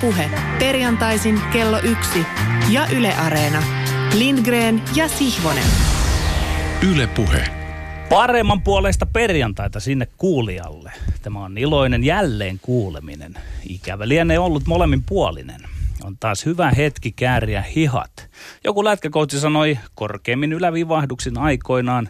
Puhe. Perjantaisin kello yksi ja Yle Areena. Lindgren ja Sihvonen. Yle Puhe. Paremman puolesta perjantaita sinne kuulijalle. Tämä on iloinen jälleen kuuleminen. Ikävä lienee ollut molemmin puolinen. On taas hyvä hetki kääriä hihat. Joku lätkäkoutsi sanoi korkeimmin ylävivahduksin aikoinaan,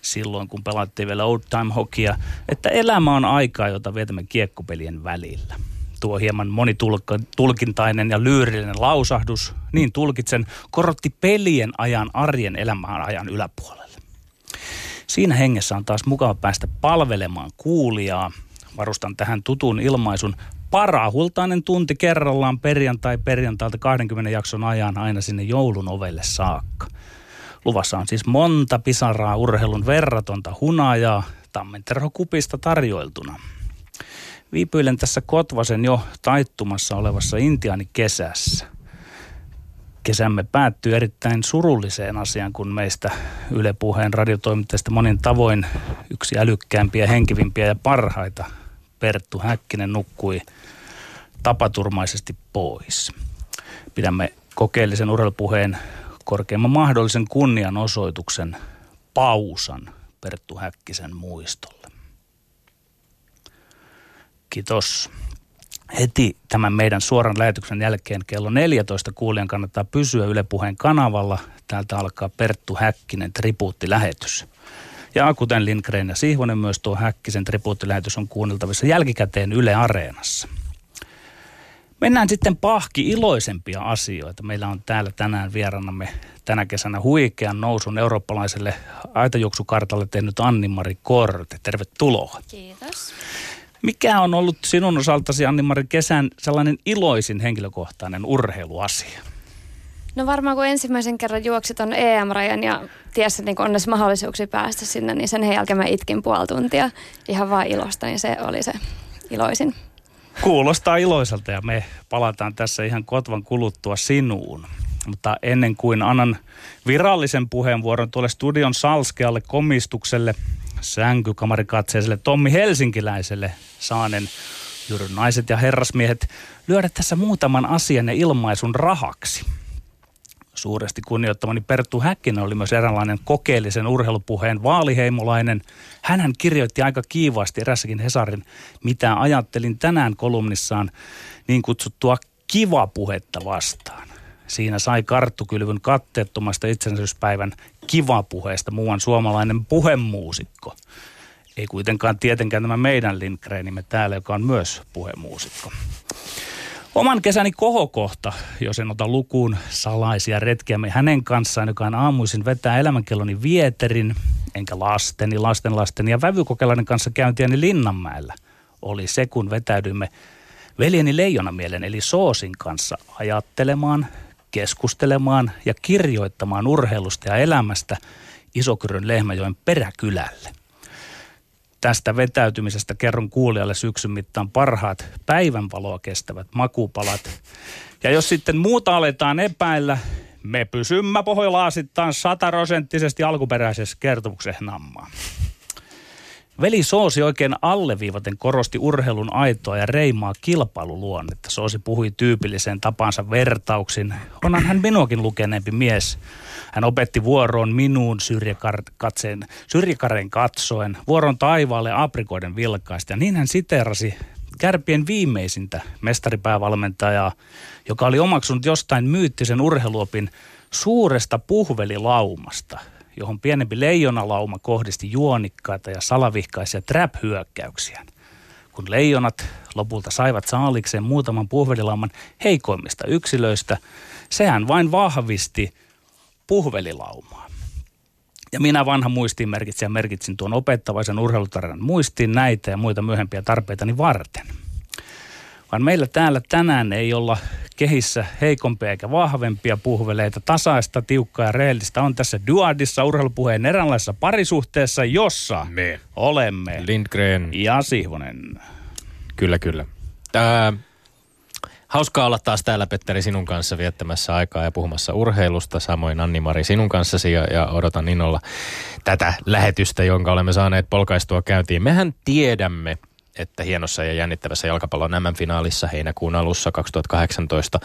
silloin kun pelattiin vielä old time hockeya, että elämä on aikaa, jota vietämme kiekkopelien välillä. Tuo hieman monitulkintainen ja lyyrillinen lausahdus, niin tulkitsen, korotti pelien ajan arjen elämään ajan yläpuolelle. Siinä hengessä on taas mukava päästä palvelemaan kuulijaa. Varustan tähän tutun ilmaisun parahultainen tunti kerrallaan perjantai perjantailta 20 jakson ajan aina sinne joulun ovelle saakka. Luvassa on siis monta pisaraa urheilun verratonta hunajaa tammenterhokupista tarjoiltuna. Viipyilen tässä Kotvasen jo taittumassa olevassa intiaanikesässä. Kesämme päättyy erittäin surulliseen asiaan, kun meistä Yle Puheen radiotoimittajista monin tavoin yksi älykkäämpiä, henkivimpiä ja parhaita Perttu Häkkinen nukkui tapaturmaisesti pois. Pidämme kokeellisen urheilupuheen korkeimman mahdollisen kunnianosoituksen pausan Perttu Häkkisen muistolle. Kiitos. Heti tämän meidän suoran lähetyksen jälkeen kello 14 kuulijan kannattaa pysyä Yle Puheen kanavalla. Täältä alkaa Perttu Häkkinen tribuuttilähetys. Ja kuten Lindgren ja Sihvonen, myös tuo Häkkisen tribuuttilähetys on kuunneltavissa jälkikäteen Yle Areenassa. Mennään sitten pahki iloisempia asioita. Meillä on täällä tänään vierannamme tänä kesänä huikean nousun eurooppalaiselle aitajuoksukartalle tehnyt Anni-Mari Korte. Tervetuloa. Kiitos. Mikä on ollut sinun osaltasi, Anni-Mari, kesän sellainen iloisin henkilökohtainen urheiluasia? No varmaan kun ensimmäisen kerran juoksit on EM-rajan ja tiesi, niin kun on edes mahdollisuuksia päästä sinne, niin sen jälkeen mä itkin puoli tuntia ihan vaan ilosta, niin se oli se iloisin. Kuulostaa iloiselta ja me palataan tässä ihan kotvan kuluttua sinuun. Mutta ennen kuin annan virallisen puheenvuoron tuolle studion salskealle komistukselle, sänkykamarikatseiselle Tommi Helsinkiläiselle saanen juuri naiset ja herrasmiehet lyödä tässä muutaman asian ja ilmaisun rahaksi. Suuresti kunnioittamani Perttu Häkkinen oli myös eräänlainen kokeellisen urheilupuheen vaaliheimolainen. Hänhän kirjoitti aika kiivaasti erässäkin Hesarin, mitä ajattelin tänään kolumnissaan niin kutsuttua kivapuhetta vastaan. Siinä sai karttukylvyn katteettomasta itsenäisyyspäivän kivapuheesta muuan suomalainen puhemuusikko. Ei kuitenkaan tietenkään tämä meidän Lindgrenimme täällä, joka on myös puhemuusikko. Oman kesäni kohokohta, jos en ota lukuun salaisia retkiämme hänen kanssaan, joka on aamuisin vetää elämänkelloni vieterin, enkä lasteni, lastenlasteni ja vävykokelainen kanssa käyntiäni Linnanmäellä, oli se, kun vetäydyimme veljeni Leijonamielen eli Soosin kanssa ajattelemaan, keskustelemaan ja kirjoittamaan urheilusta ja elämästä Isokyrön Lehmäjoen peräkylälle. Tästä vetäytymisestä kerron kuulijalle syksyn mittaan parhaat päivänvaloa kestävät makupalat. Ja jos sitten muuta aletaan epäillä, me pysymme pohjolaasittain sataprosenttisesti alkuperäisessä kertomuksessa nammaa. Veli Soosi oikein alleviivaten korosti urheilun aitoa ja reimaa kilpailuluonnetta. Soosi puhui tyypilliseen tapansa vertauksin. Onhan hän minuakin lukeneempi mies. Hän opetti vuoroon minuun syrjäkatseen, syrjäkaren katsoen, vuoron taivaalle aprikoiden vilkaista. Ja niin hän siterasi Kärpien viimeisintä mestaripäävalmentajaa, joka oli omaksunut jostain myyttisen urheiluopin suuresta puhvelilaumasta – johon pienempi leijonalauma kohdisti juonikkaita ja salavihkaisia trap-hyökkäyksiä. Kun leijonat lopulta saivat saalikseen muutaman puhvelilauman heikoimmista yksilöistä, sehän vain vahvisti puhvelilaumaa. Ja minä vanha muistiinmerkitsijä merkitsin tuon opettavaisen urheilutarinan muistiin näitä ja muita myöhempiä tarpeitani varten. Vaan meillä täällä tänään ei olla kehissä heikompia eikä vahvempia puhveleita. Tasaista, tiukkaa ja reellistä on tässä Duadissa urheilupuheen eräänlaisessa parisuhteessa, jossa Me. olemme Lindgren. ja Sihvonen. Kyllä, kyllä. Tää, hauskaa olla taas täällä, Petteri, sinun kanssa viettämässä aikaa ja puhumassa urheilusta. Samoin Anni-Mari sinun kanssasi ja, ja odotan innolla tätä lähetystä, jonka olemme saaneet polkaistua käyntiin. Mehän tiedämme, että hienossa ja jännittävässä jalkapallon MM-finaalissa heinäkuun alussa 2018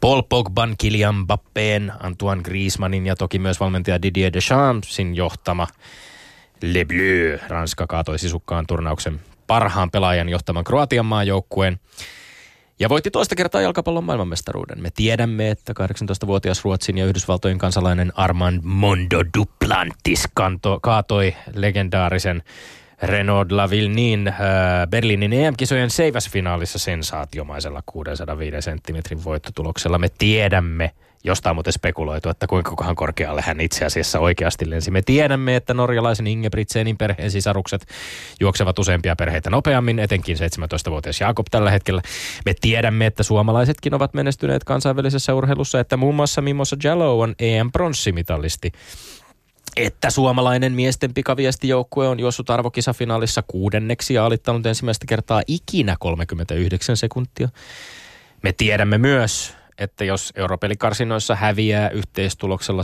Paul Pogban, Kylian Mbappéen, Antoine Griezmannin ja toki myös valmentaja Didier Deschampsin johtama Le Bleu. Ranska kaatoi sisukkaan turnauksen parhaan pelaajan johtaman Kroatian maajoukkueen. Ja voitti toista kertaa jalkapallon maailmanmestaruuden. Me tiedämme, että 18-vuotias Ruotsin ja Yhdysvaltojen kansalainen Armand Mondo Duplantis kanto, kaatoi legendaarisen Renaud Lavillinin äh, Berliinin EM-kisojen seiväsfinaalissa sensaatiomaisella 605 senttimetrin voittotuloksella. Me tiedämme, josta on muuten spekuloitu, että kuinka kohan korkealle hän itse asiassa oikeasti lensi. Me tiedämme, että norjalaisen Ingebrigtsenin perheen sisarukset juoksevat useampia perheitä nopeammin, etenkin 17-vuotias Jakob tällä hetkellä. Me tiedämme, että suomalaisetkin ovat menestyneet kansainvälisessä urheilussa, että muun muassa Mimosa Jallow on EM-pronssimitalisti että suomalainen miesten pikaviestijoukkue on juossut arvokisafinaalissa kuudenneksi ja alittanut ensimmäistä kertaa ikinä 39 sekuntia. Me tiedämme myös, että jos europelikarsinoissa häviää yhteistuloksella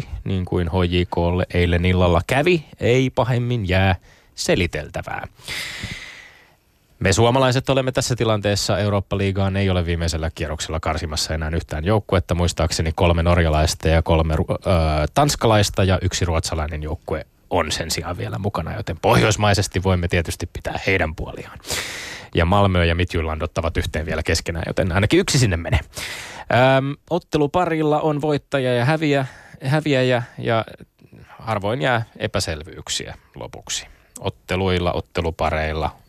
7-1, niin kuin HJKlle eilen illalla kävi, ei pahemmin jää seliteltävää. Me suomalaiset olemme tässä tilanteessa. Eurooppa-liigaan ei ole viimeisellä kierroksella karsimassa enää yhtään joukkuetta. Muistaakseni kolme norjalaista ja kolme äh, tanskalaista ja yksi ruotsalainen joukkue on sen sijaan vielä mukana, joten pohjoismaisesti voimme tietysti pitää heidän puoliaan. Ja Malmö ja Midtjylland ottavat yhteen vielä keskenään, joten ainakin yksi sinne menee. Ähm, otteluparilla on voittaja ja häviä, häviäjä ja harvoin jää epäselvyyksiä lopuksi. Otteluilla, ottelupareilla,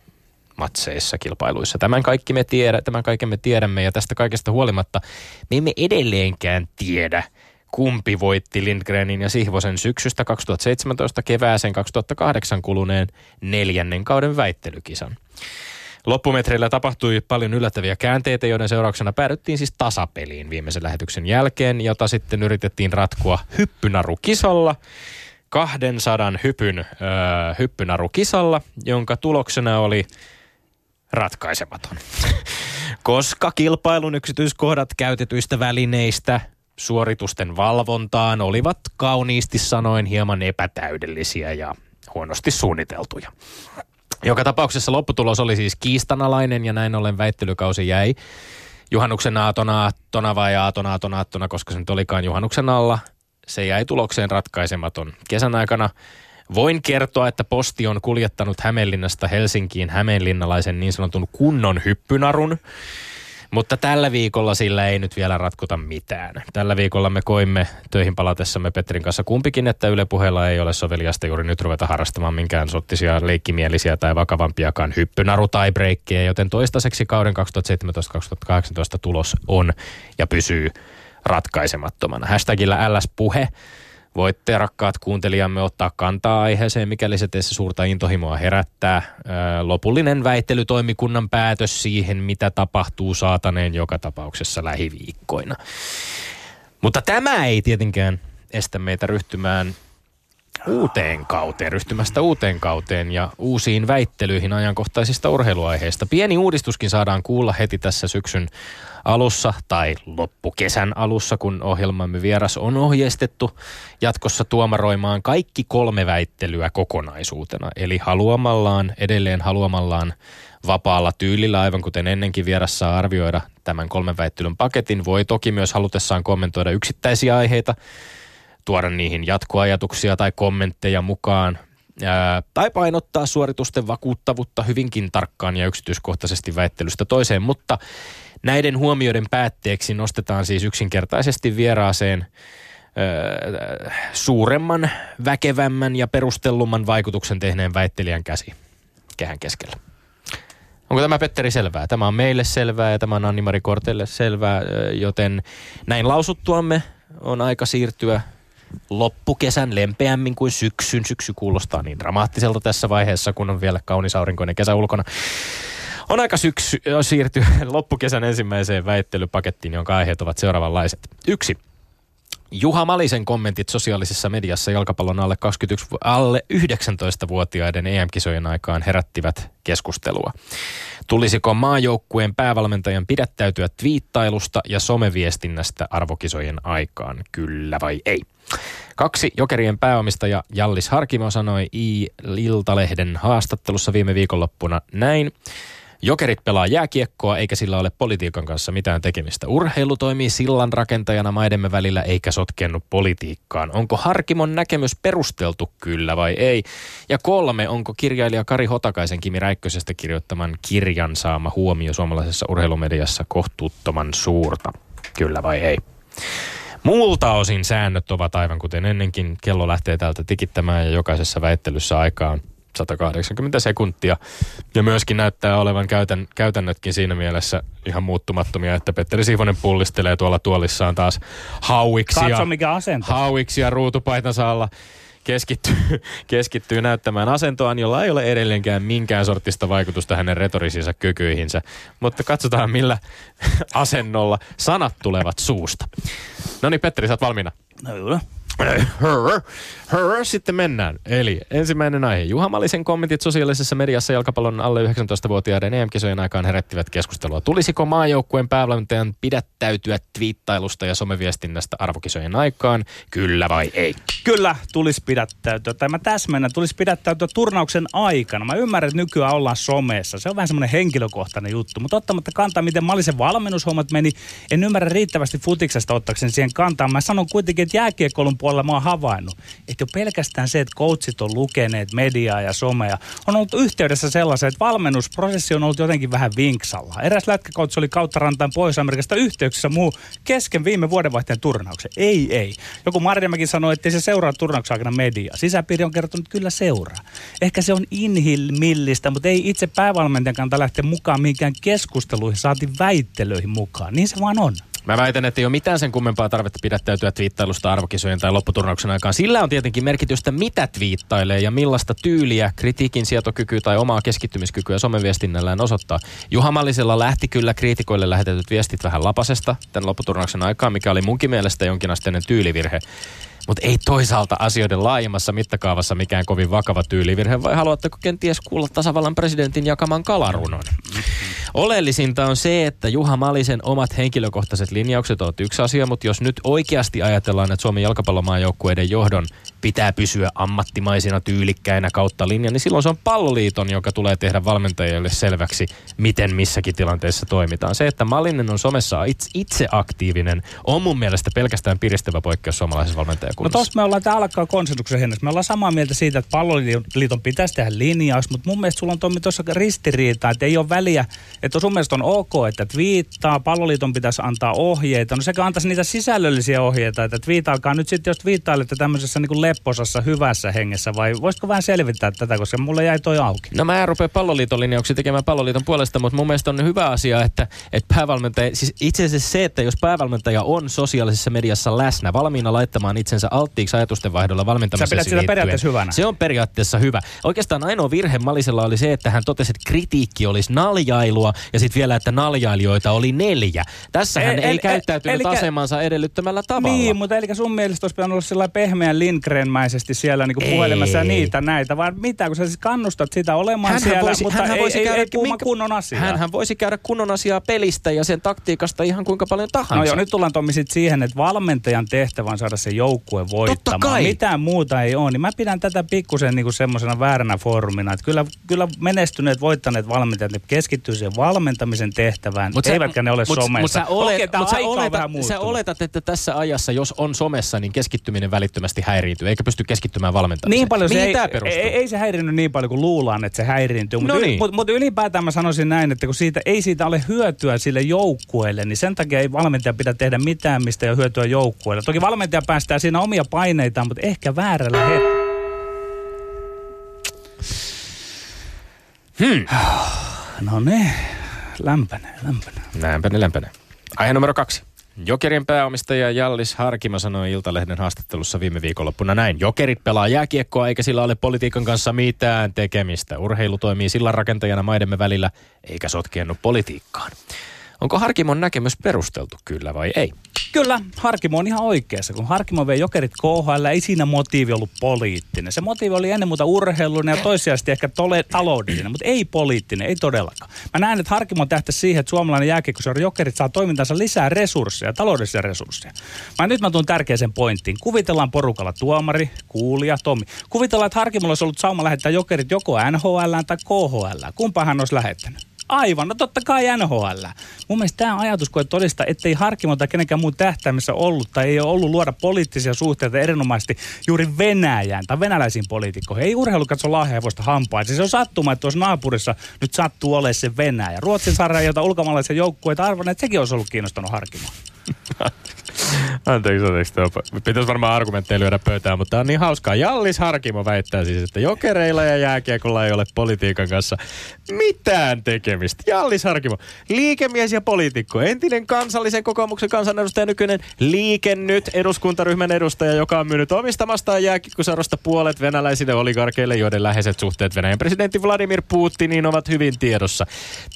matseissa, kilpailuissa. Tämän kaikki me tiedä, tämän kaiken me tiedämme ja tästä kaikesta huolimatta me emme edelleenkään tiedä, kumpi voitti Lindgrenin ja Sihvosen syksystä 2017 kevääseen 2008 kuluneen neljännen kauden väittelykisan. Loppumetreillä tapahtui paljon yllättäviä käänteitä, joiden seurauksena päädyttiin siis tasapeliin viimeisen lähetyksen jälkeen, jota sitten yritettiin ratkoa hyppynarukisalla. 200 hypyn öö, hyppynarukisalla, jonka tuloksena oli ratkaisematon. Koska kilpailun yksityiskohdat käytetyistä välineistä suoritusten valvontaan olivat kauniisti sanoen hieman epätäydellisiä ja huonosti suunniteltuja. Joka tapauksessa lopputulos oli siis kiistanalainen ja näin ollen väittelykausi jäi juhannuksen aatona, aattona vai aatona, aatona, aattona, koska se nyt olikaan juhannuksen alla. Se jäi tulokseen ratkaisematon. Kesän aikana Voin kertoa, että posti on kuljettanut Hämeenlinnasta Helsinkiin hämeenlinnalaisen niin sanotun kunnon hyppynarun. Mutta tällä viikolla sillä ei nyt vielä ratkota mitään. Tällä viikolla me koimme töihin palatessamme Petrin kanssa kumpikin, että Yle puheella ei ole soveliasta juuri nyt ruveta harrastamaan minkään sottisia, leikkimielisiä tai vakavampiakaan hyppynaru tai breikkejä, joten toistaiseksi kauden 2017-2018 tulos on ja pysyy ratkaisemattomana. Hashtagillä LS-puhe Voitte rakkaat kuuntelijamme ottaa kantaa aiheeseen, mikäli se teissä suurta intohimoa herättää. lopullinen väittelytoimikunnan päätös siihen, mitä tapahtuu saataneen joka tapauksessa lähiviikkoina. Mutta tämä ei tietenkään estä meitä ryhtymään uuteen kauteen, ryhtymästä uuteen kauteen ja uusiin väittelyihin ajankohtaisista urheiluaiheista. Pieni uudistuskin saadaan kuulla heti tässä syksyn alussa tai loppukesän alussa, kun ohjelmamme vieras on ohjeistettu jatkossa tuomaroimaan kaikki kolme väittelyä kokonaisuutena. Eli haluamallaan, edelleen haluamallaan vapaalla tyylillä, aivan kuten ennenkin vieras saa arvioida tämän kolmen väittelyn paketin. Voi toki myös halutessaan kommentoida yksittäisiä aiheita, tuoda niihin jatkoajatuksia tai kommentteja mukaan, ää, tai painottaa suoritusten vakuuttavuutta hyvinkin tarkkaan ja yksityiskohtaisesti väittelystä toiseen, mutta näiden huomioiden päätteeksi nostetaan siis yksinkertaisesti vieraaseen ää, suuremman, väkevämmän ja perustellumman vaikutuksen tehneen väittelijän käsi kehän keskellä. Onko tämä Petteri selvää? Tämä on meille selvää ja tämä on Anni-Mari Kortelle selvää, joten näin lausuttuamme on aika siirtyä loppukesän lempeämmin kuin syksyn. Syksy kuulostaa niin dramaattiselta tässä vaiheessa, kun on vielä kaunis aurinkoinen kesä ulkona. On aika syksy, siirtyä loppukesän ensimmäiseen väittelypakettiin, jonka aiheet ovat seuraavanlaiset. Yksi. Juha Malisen kommentit sosiaalisessa mediassa jalkapallon alle, 21, alle 19-vuotiaiden EM-kisojen aikaan herättivät keskustelua. Tulisiko maajoukkueen päävalmentajan pidättäytyä twiittailusta ja someviestinnästä arvokisojen aikaan, kyllä vai ei? Kaksi jokerien pääomistaja Jallis Harkimo sanoi I-Iltalehden haastattelussa viime viikonloppuna näin. Jokerit pelaa jääkiekkoa eikä sillä ole politiikan kanssa mitään tekemistä. Urheilu toimii sillan rakentajana maidemme välillä eikä sotkennu politiikkaan. Onko Harkimon näkemys perusteltu kyllä vai ei? Ja kolme, onko kirjailija Kari Hotakaisen Kimi Räikkösestä kirjoittaman kirjan saama huomio suomalaisessa urheilumediassa kohtuuttoman suurta? Kyllä vai ei? Muulta osin säännöt ovat aivan kuten ennenkin. Kello lähtee täältä tikittämään ja jokaisessa väittelyssä aikaan 180 sekuntia. Ja myöskin näyttää olevan käytän, käytännötkin siinä mielessä ihan muuttumattomia, että Petteri Siivonen pullistelee tuolla tuolissaan taas. Katso mikä asento. Hauiksia ruutupaitansa alla keskittyy, keskittyy näyttämään asentoaan, jolla ei ole edelleenkään minkään sortista vaikutusta hänen retorisiinsa kykyihinsä. Mutta katsotaan millä asennolla sanat tulevat suusta. No niin, Petteri, sä oot valmiina. No joo. Hör, hör, sitten mennään. Eli ensimmäinen aihe. Juha Malisen kommentit sosiaalisessa mediassa jalkapallon alle 19-vuotiaiden EM-kisojen aikaan herättivät keskustelua. Tulisiko maajoukkueen päävalmentajan pidättäytyä twiittailusta ja someviestinnästä arvokisojen aikaan? Kyllä vai ei? Kyllä tulisi pidättäytyä, tai mä täsmennän, tulisi pidättäytyä turnauksen aikana. Mä ymmärrän, että nykyään ollaan somessa. Se on vähän semmoinen henkilökohtainen juttu, mutta ottamatta kantaa, miten Malisen valmennushommat meni, en ymmärrä riittävästi futiksesta ottaakseni siihen kantaa. Mä sanon kuitenkin, että jääkiekkoilun puolella mä oon havainnut, että jo pelkästään se, että coachit on lukeneet mediaa ja somea, on ollut yhteydessä sellaisen, että valmennusprosessi on ollut jotenkin vähän vinksalla. Eräs lätkäkoutsi oli kautta rantain Pohjois-Amerikasta yhteyksissä muu kesken viime vuodenvaihteen turnauksen. Ei, ei. Joku Marjamäki sanoi, että se seuraa turnauksen aikana mediaa. Sisäpiiri on kertonut, että kyllä seuraa. Ehkä se on inhimillistä, mutta ei itse päävalmentajan kanta lähteä mukaan mihinkään keskusteluihin, saati väittelöihin mukaan. Niin se vaan on. Mä väitän, että ei ole mitään sen kummempaa tarvetta pidättäytyä twiittailusta arvokisojen tai lopputurnauksen aikaan. Sillä on tietenkin merkitystä, mitä twiittailee ja millaista tyyliä, kritiikin sietokykyä tai omaa keskittymiskykyä someviestinnällään osoittaa. Juha Mallisella lähti kyllä kriitikoille lähetetyt viestit vähän lapasesta tämän lopputurnauksen aikaan, mikä oli munkin mielestä jonkinasteinen tyylivirhe. Mutta ei toisaalta asioiden laajemmassa mittakaavassa mikään kovin vakava tyylivirhe, vai haluatteko kenties kuulla tasavallan presidentin jakaman kalarunon? Oleellisinta on se, että Juha Malisen omat henkilökohtaiset linjaukset ovat yksi asia, mutta jos nyt oikeasti ajatellaan, että Suomen jalkapallomaajoukkueiden johdon pitää pysyä ammattimaisina tyylikkäinä kautta linjan, niin silloin se on palloliiton, joka tulee tehdä valmentajille selväksi, miten missäkin tilanteessa toimitaan. Se, että Malinen on somessa itse, aktiivinen, on mun mielestä pelkästään piristävä poikkeus suomalaisessa No valmentajakunnassa. tossa me ollaan, tää alkaa konsensuksen hengessä. Me ollaan samaa mieltä siitä, että palloliiton pitäisi tehdä linjaus, mutta mun mielestä sulla on Tommi tuossa ristiriita, että ei ole väliä, että sun mielestä on ok, että twiittaa, palloliiton pitäisi antaa ohjeita. No sekä antaisi niitä sisällöllisiä ohjeita, että twiittaakaa nyt sitten, jos twiittailette tämmöisessä niin kuin lepposassa, hyvässä hengessä, vai voisiko vähän selvittää tätä, koska mulle jäi toi auki. No mä en rupea palloliiton linjauksia tekemään palloliiton puolesta, mutta mun mielestä on hyvä asia, että, että päävalmentaja, siis itse asiassa se, että jos päävalmentaja on sosiaalisessa mediassa läsnä, valmiina laittamaan itsensä alttiiksi ajatusten vaihdolla valmentamiseen Sä pidät sitä periaatteessa hyvänä. Se on periaatteessa hyvä. Oikeastaan ainoa virhe Malisella oli se, että hän totesi, että kritiikki olisi naljailua ja sitten vielä, että naljailijoita oli neljä. Tässä hän El- ei el- käyttäytynyt elikkä- asemansa edellyttämällä tavalla. Niin, mutta eli sun mielestä olisi pitänyt olla sellainen pehmeän Lindgren-mäisesti siellä niin Ei. puhelimessa ja niitä näitä, vaan mitä, kun sä siis kannustat sitä olemaan Hänhän siellä, voisi- mutta hänhän ei, voisi ei, käydä ei puhumaan minkä- kunnon asiaa. Hänhän voisi käydä kunnon asiaa pelistä ja sen taktiikasta ihan kuinka paljon tahansa. No joo, nyt tullaan Tommi sit siihen, että valmentajan tehtävä on saada se joukkue voittamaan. kai. Mitään muuta ei ole. Niin mä pidän tätä pikkusen niinku semmoisena vääränä foorumina. Että kyllä, kyllä menestyneet, voittaneet valmentajat, ne keskittyy siihen valmentamisen tehtävään, Mut sä- eivätkä ne ole mut- somessa. Mut sä, olet, Okei, mut sä, oletat, sä oletat, että tässä ajassa, jos on somessa, niin keskittyminen välittömästi häiriintyy, eikä pysty keskittymään valmentamiseen. Niin paljon se Mihin ei, tää ei, perustuu? ei, ei, se häirinnyt niin paljon kuin luullaan, että se häiriintyy. Mutta No niin. mut, mut ylipäätään mä sanoisin näin, että kun siitä, ei siitä ole hyötyä sille joukkueelle, niin sen takia ei valmentaja pidä tehdä mitään, mistä ei ole hyötyä joukkueelle. Toki valmentaja päästää siinä omia paineitaan, mutta ehkä väärällä hetkellä. Hmm. No niin, lämpenee, lämpenee. Ne lämpenee. Aihe numero kaksi. Jokerin pääomistaja Jallis Harkima sanoi Iltalehden haastattelussa viime viikonloppuna näin. Jokerit pelaa jääkiekkoa eikä sillä ole politiikan kanssa mitään tekemistä. Urheilu toimii sillan rakentajana maidemme välillä eikä sotkeennu politiikkaan. Onko Harkimon näkemys perusteltu kyllä vai ei? Kyllä, Harkimo on ihan oikeassa. Kun Harkimo vei jokerit KHL, ei siinä motiivi ollut poliittinen. Se motiivi oli ennen muuta urheilullinen ja toissijaisesti ehkä tole, taloudellinen, mutta ei poliittinen, ei todellakaan. Mä näen, että Harkimo tähtäisi siihen, että suomalainen jääkiekkoseura jokerit saa toimintansa lisää resursseja, taloudellisia resursseja. Mä nyt mä tuun tärkeäseen pointtiin. Kuvitellaan porukalla tuomari, kuulija, Tommi. Kuvitellaan, että Harkimolla olisi ollut sauma lähettää jokerit joko NHL tai KHL. Kumpa hän olisi lähettänyt? Aivan, no totta kai NHL. Mun mielestä tämä ajatus koe todistaa, ettei Harkimo tai kenenkään muun tähtäimessä ollut tai ei ole ollut luoda poliittisia suhteita erinomaisesti juuri Venäjään tai venäläisiin poliitikkoihin. Ei urheilu katso lahjahevosta hampaa. Siis se on sattuma, että tuossa naapurissa nyt sattuu olemaan se Venäjä. Ruotsin sarja, jota ulkomaalaisia joukkueita arvon, että sekin olisi ollut kiinnostanut Harkimoa. Anteeksi, anteeksi. Pitäisi varmaan argumentteja lyödä pöytään, mutta on niin hauskaa. Jallis Harkimo väittää siis, että jokereilla ja jääkiekolla ei ole politiikan kanssa mitään tekemistä. Jallis Harkimo, liikemies ja poliitikko, entinen kansallisen kokoomuksen kansanedustaja, nykyinen liike nyt eduskuntaryhmän edustaja, joka on myynyt omistamastaan jääkiekkoseurasta puolet venäläisille oligarkeille, joiden läheiset suhteet Venäjän presidentti Vladimir Putiniin ovat hyvin tiedossa.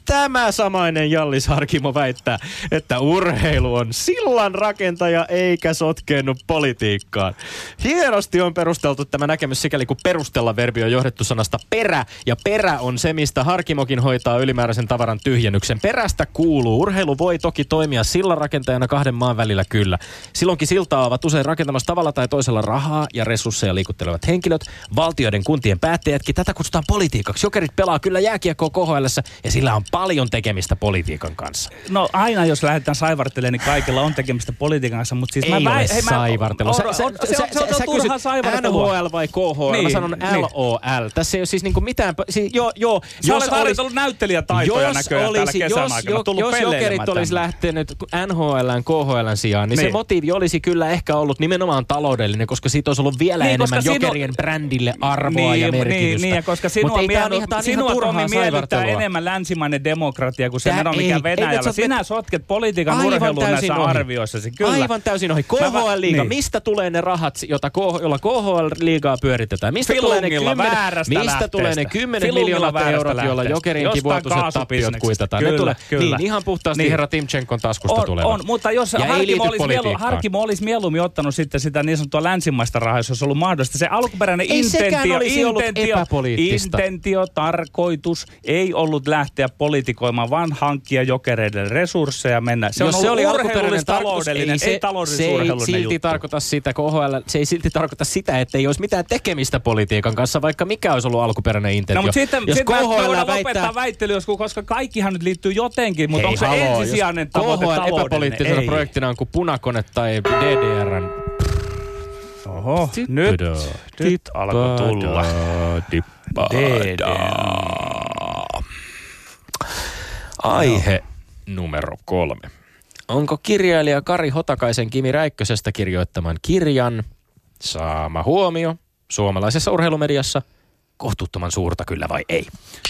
Tämä samainen Jallis Harkimo väittää, että urheilu on sillan rakentaja eikä sotkeenut politiikkaan. Hienosti on perusteltu tämä näkemys sikäli kun perustella verbi on johdettu sanasta perä. Ja perä on se, mistä Harkimokin hoitaa ylimääräisen tavaran tyhjennyksen. Perästä kuuluu. Urheilu voi toki toimia sillanrakentajana kahden maan välillä kyllä. Silloinkin siltaa ovat usein rakentamassa tavalla tai toisella rahaa ja resursseja liikuttelevat henkilöt. Valtioiden kuntien päättäjätkin tätä kutsutaan politiikaksi. Jokerit pelaa kyllä jääkiekkoa KHL ja sillä on paljon tekemistä politiikan kanssa. No aina jos lähdetään saivartelemaan, niin kaikilla on tekemistä politiikan kanssa, mutta siis Ei mä ole hei, mä- saivartelu. se on- se on turhaa saivartelua. NHL vai KHL? Mä Niin, sanon niin. LOL. Tässä ei ole siis niinku mitään... Siis, joo, joo. Sä olet harjoitellut näyttelijätaitoja näköjään täällä kesän jos, aikana. jo- jos jokerit olisi lähtenyt NHLn, KHLn sijaan, niin, se Niin. motiivi olisi kyllä ehkä ollut nimenomaan taloudellinen, koska siitä olisi ollut vielä Niin, enemmän jokerien brändille arvoa ja niin, merkitystä. niin, ja koska sinua, sinua Tomi miellyttää enemmän länsimainen demokratia kuin se meno, mikä Venäjällä. Sinä sotket politiikan täysin näissä ohi. arvioissasi. Kyllä. Aivan täysin ohi. Mä va- KHL-liiga, niin. mistä tulee ne rahat, jota KH, jolla KHL-liigaa pyöritetään? Mistä tulee ne Filungilla 10, väärästä mistä lähteestä. tulee ne 10 Filungilla miljoonat eurot, joilla lähteestä. jokerienkin Jostain vuotuiset tappiot kuitataan? Kyllä, ne tulee, kyllä. Niin, ihan puhtaasti Niin. herra Timchenkon taskusta on, tulevat. on, mutta jos Harkimo olisi, mielu. Harkimo olisi mieluummin ottanut sitten sitä niin sanottua länsimaista rahaa, jos olisi ollut mahdollista. Se alkuperäinen Ei intentio, intentio, intentio, tarkoitus ei ollut lähteä politikoimaan, vaan hankkia jokereiden resursseja mennä. Se Jos on se ollut oli alkuperäinen taloudellinen, ei, se, ei taloudellis se ei silti juttu. tarkoita sitä KHL, se ei silti tarkoita sitä, että ei olisi mitään tekemistä politiikan kanssa, vaikka mikä olisi ollut alkuperäinen intentio. No, mutta sitten, Jos sitten me KHL voidaan väittää, lopettaa väittely, joskus, koska kaikkihan nyt liittyy jotenkin, mutta Hei, onko se haloo, ensisijainen tavoite KHL epäpoliittisena Ei. projektina on kuin punakone tai DDRn Oho, nyt, nyt alkoi tulla. Aihe numero kolme. Onko kirjailija Kari Hotakaisen Kimi Räikkösestä kirjoittaman kirjan saama huomio suomalaisessa urheilumediassa kohtuuttoman suurta kyllä vai ei?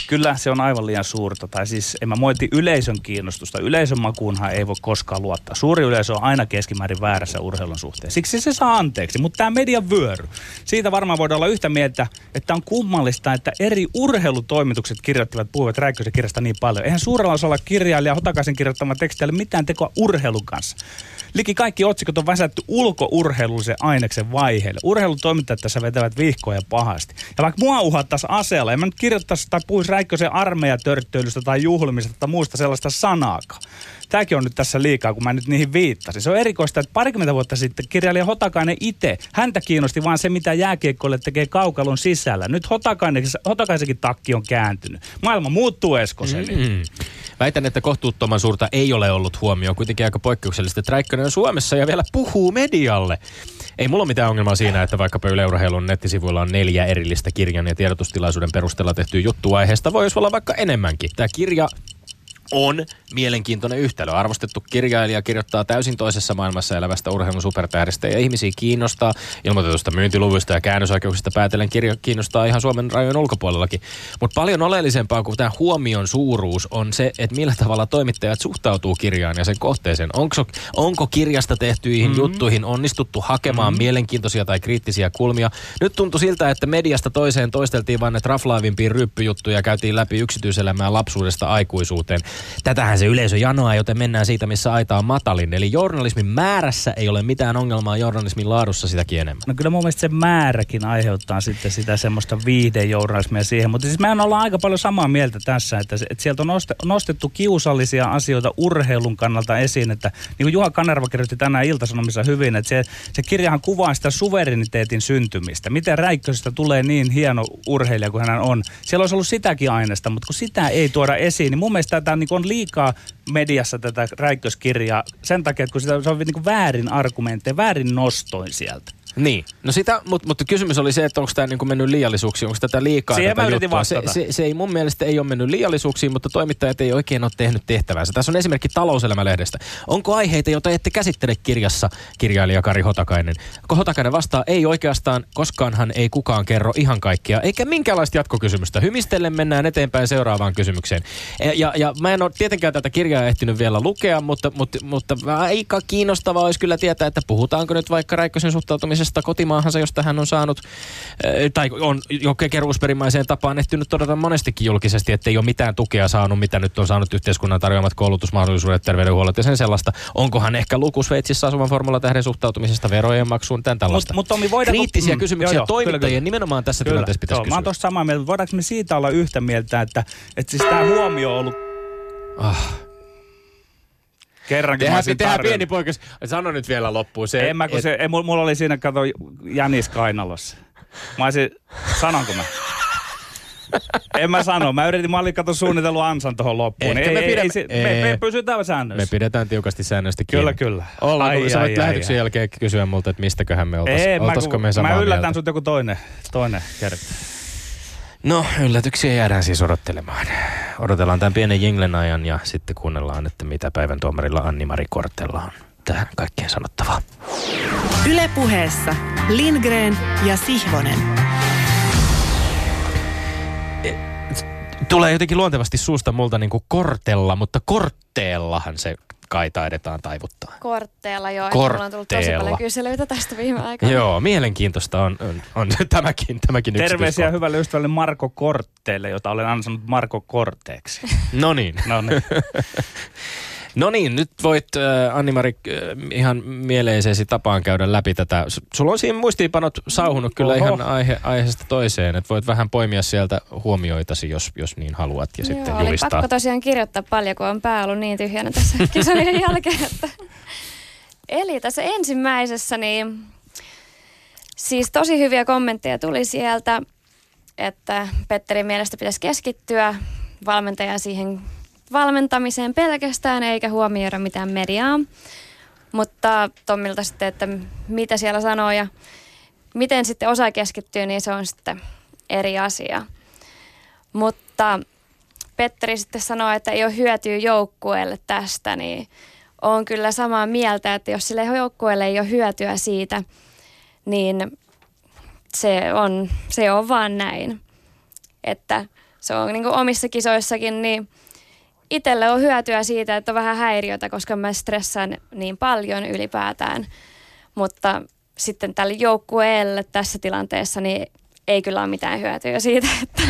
Kyllä se on aivan liian suurta. Tai siis en mä moiti yleisön kiinnostusta. Yleisön makuunhan ei voi koskaan luottaa. Suuri yleisö on aina keskimäärin väärässä urheilun suhteen. Siksi se saa anteeksi. Mutta tämä median vyöry. Siitä varmaan voidaan olla yhtä mieltä, että on kummallista, että eri urheilutoimitukset kirjoittivat puhuvat Räikkösen kirjasta niin paljon. Eihän suurella osalla kirjailija Hotakaisen kirjoittama teksti ole mitään tekoa urheilun kanssa. Liki kaikki otsikot on väsätty ulkourheilullisen aineksen vaiheelle. Urheilutoimittajat tässä vetävät vihkoja pahasti. Ja vaikka mua uhattaisi aseella, en mä nyt kirjoittaisi tai puhuisi Räikkösen armeijatörtteilystä tai juhlimisesta tai muusta sellaista sanaakaan. Tämäkin on nyt tässä liikaa, kun mä nyt niihin viittasin. Se on erikoista, että parikymmentä vuotta sitten kirjailija Hotakainen itse, häntä kiinnosti vaan se, mitä jääkiekkoille tekee kaukalon sisällä. Nyt Hotakaisenkin takki on kääntynyt. Maailma muuttuu Eskoseni. Mm. Mm. Väitän, että kohtuuttoman suurta ei ole ollut huomioon. Kuitenkin aika poikkeuksellista, että Räikkönen on Suomessa ja vielä puhuu medialle. Ei mulla mitään ongelmaa siinä, että vaikkapa Yle Urheilun nettisivuilla on neljä erillistä kirjan ja tiedotustilaisuuden perusteella tehtyä juttua aiheesta. Voisi olla vaikka enemmänkin. Tämä kirja on mielenkiintoinen yhtälö. Arvostettu kirjailija kirjoittaa täysin toisessa maailmassa elävästä urheilun supertähdestä ja ihmisiä kiinnostaa ilmoitetusta myyntiluvuista ja käännösoikeuksista päätellen kirja kiinnostaa ihan Suomen rajojen ulkopuolellakin. Mutta paljon oleellisempaa kuin tämä huomion suuruus on se, että millä tavalla toimittajat suhtautuu kirjaan ja sen kohteeseen. Onko, onko kirjasta tehtyihin mm-hmm. juttuihin onnistuttu hakemaan mm-hmm. mielenkiintoisia tai kriittisiä kulmia? Nyt tuntui siltä, että mediasta toiseen toisteltiin vain näitä raflaavimpia ryppyjuttuja ja käytiin läpi yksityiselämää lapsuudesta aikuisuuteen. Tätähän se yleisö janoaa, joten mennään siitä, missä aita on matalin. Eli journalismin määrässä ei ole mitään ongelmaa, journalismin laadussa sitäkin enemmän. No kyllä mun mielestä se määräkin aiheuttaa sitten sitä semmoista viihdejournalismia siihen. Mutta siis mehän ollaan aika paljon samaa mieltä tässä, että, että sieltä on nostettu kiusallisia asioita urheilun kannalta esiin. Että niin kuin Juha Kanerva kirjoitti tänään Iltasanomissa hyvin, että se, se kirjahan kuvaa sitä suvereniteetin syntymistä. Miten Räikkösestä tulee niin hieno urheilija kuin hän on. Siellä olisi ollut sitäkin aineesta, mutta kun sitä ei tuoda esiin, niin mun mielestä tämä niin on liikaa mediassa tätä Räikköskirjaa sen takia, että kun sitä, se on niin väärin argumentteja, väärin nostoin sieltä. Niin, no sitä, mutta, mutta kysymys oli se, että onko tämä niin mennyt liiallisuuksiin, onko tätä liikaa Siihen tätä mä juttua. Se, se, se, ei mun mielestä ei ole mennyt liiallisuuksiin, mutta toimittajat ei oikein ole tehnyt tehtävänsä. Tässä on esimerkki talouselämälehdestä. Onko aiheita, joita ette käsittele kirjassa, kirjailija Kari Hotakainen? Kun Hotakainen vastaa, ei oikeastaan, koskaanhan ei kukaan kerro ihan kaikkia, eikä minkäänlaista jatkokysymystä. Hymistellen mennään eteenpäin seuraavaan kysymykseen. Ja, ja, ja mä en ole tietenkään tätä kirjaa ehtinyt vielä lukea, mutta, mutta, mutta aika kiinnostavaa olisi kyllä tietää, että puhutaanko nyt vaikka Räikkösen suhtautumisesta palaamisesta kotimaahansa, josta hän on saanut, eh, tai on jo kekeruusperimäiseen tapaan ehtinyt todeta monestikin julkisesti, että ei ole mitään tukea saanut, mitä nyt on saanut yhteiskunnan tarjoamat koulutusmahdollisuudet, terveydenhuollot ja sen sellaista. Onkohan ehkä luku Sveitsissä asuvan Formula tähden suhtautumisesta verojen maksuun, tämän tällaista. Mut, mut Tomi, Kriittisiä mm, kysymyksiä joo, joo, toimittajien kyllä, kyllä. nimenomaan tässä kyllä, tilanteessa pitäisi joo, kysyä. Mä oon tuossa samaa mieltä. Voidaanko me siitä olla yhtä mieltä, että, että siis tämä huomio on ollut... Ah Kerrankin tehdään, tehdään pieni poikas. Sano nyt vielä loppuun se. En mä, kun et... se, ei, mulla oli siinä, kato, jänis kainalossa. Mä olisin, sanonko mä? en mä sano. Mä yritin, mä olin kato suunnitellut ansan tuohon loppuun. Ei, me, pidä, ei, ei, me, me, pysytään säännössä. Me pidetään tiukasti säännöstä kiinni. Kyllä, kyllä. Ollaan, ai, sä voit lähetyksen ai, jälkeen kysyä multa, että mistäköhän me oltais, ei, oltaisiko mä, me samaa Mä yllätän mieltä. sut joku toinen, toinen kerta. No, yllätyksiä jäädään siis odottelemaan. Odotellaan tämän pienen jinglen ajan ja sitten kuunnellaan, että mitä päivän tuomarilla Anni-Mari Kortella on tähän kaikkeen sanottavaa. Ylepuheessa Lindgren ja Sihvonen. E, tulee jotenkin luontevasti suusta multa niin kuin kortella, mutta kortteellahan se kai taidetaan taivuttaa. Kortteella, joo. Kortteella. on tullut tosi paljon kyselyitä tästä viime aikoina. joo, mielenkiintoista on, on, on tämäkin, tämäkin Terveisiä hyvälle ystävälle Marko Kortteelle, jota olen ansannut Marko Korteeksi. no niin. no niin. No niin, nyt voit äh, Anni-Mari äh, ihan mieleisesi tapaan käydä läpi tätä. Sulla on siinä muistiinpanot sauhunut kyllä Oho. ihan aihe, aiheesta toiseen, että voit vähän poimia sieltä huomioitasi, jos, jos niin haluat ja Joo, sitten oli julistaa. pakko tosiaan kirjoittaa paljon, kun on pää ollut niin tyhjänä tässä kisojen jälkeen. Että. Eli tässä ensimmäisessä niin siis tosi hyviä kommentteja tuli sieltä, että Petterin mielestä pitäisi keskittyä valmentajan siihen valmentamiseen pelkästään eikä huomioida mitään mediaa. Mutta Tommilta sitten, että mitä siellä sanoo ja miten sitten osa keskittyy, niin se on sitten eri asia. Mutta Petteri sitten sanoo, että ei ole hyötyä joukkueelle tästä, niin on kyllä samaa mieltä, että jos sille joukkueelle ei ole hyötyä siitä, niin se on, se on vaan näin. Että se on niin omissa kisoissakin, niin itselle on hyötyä siitä, että on vähän häiriötä, koska mä stressaan niin paljon ylipäätään. Mutta sitten tälle joukkueelle tässä tilanteessa niin ei kyllä ole mitään hyötyä siitä, että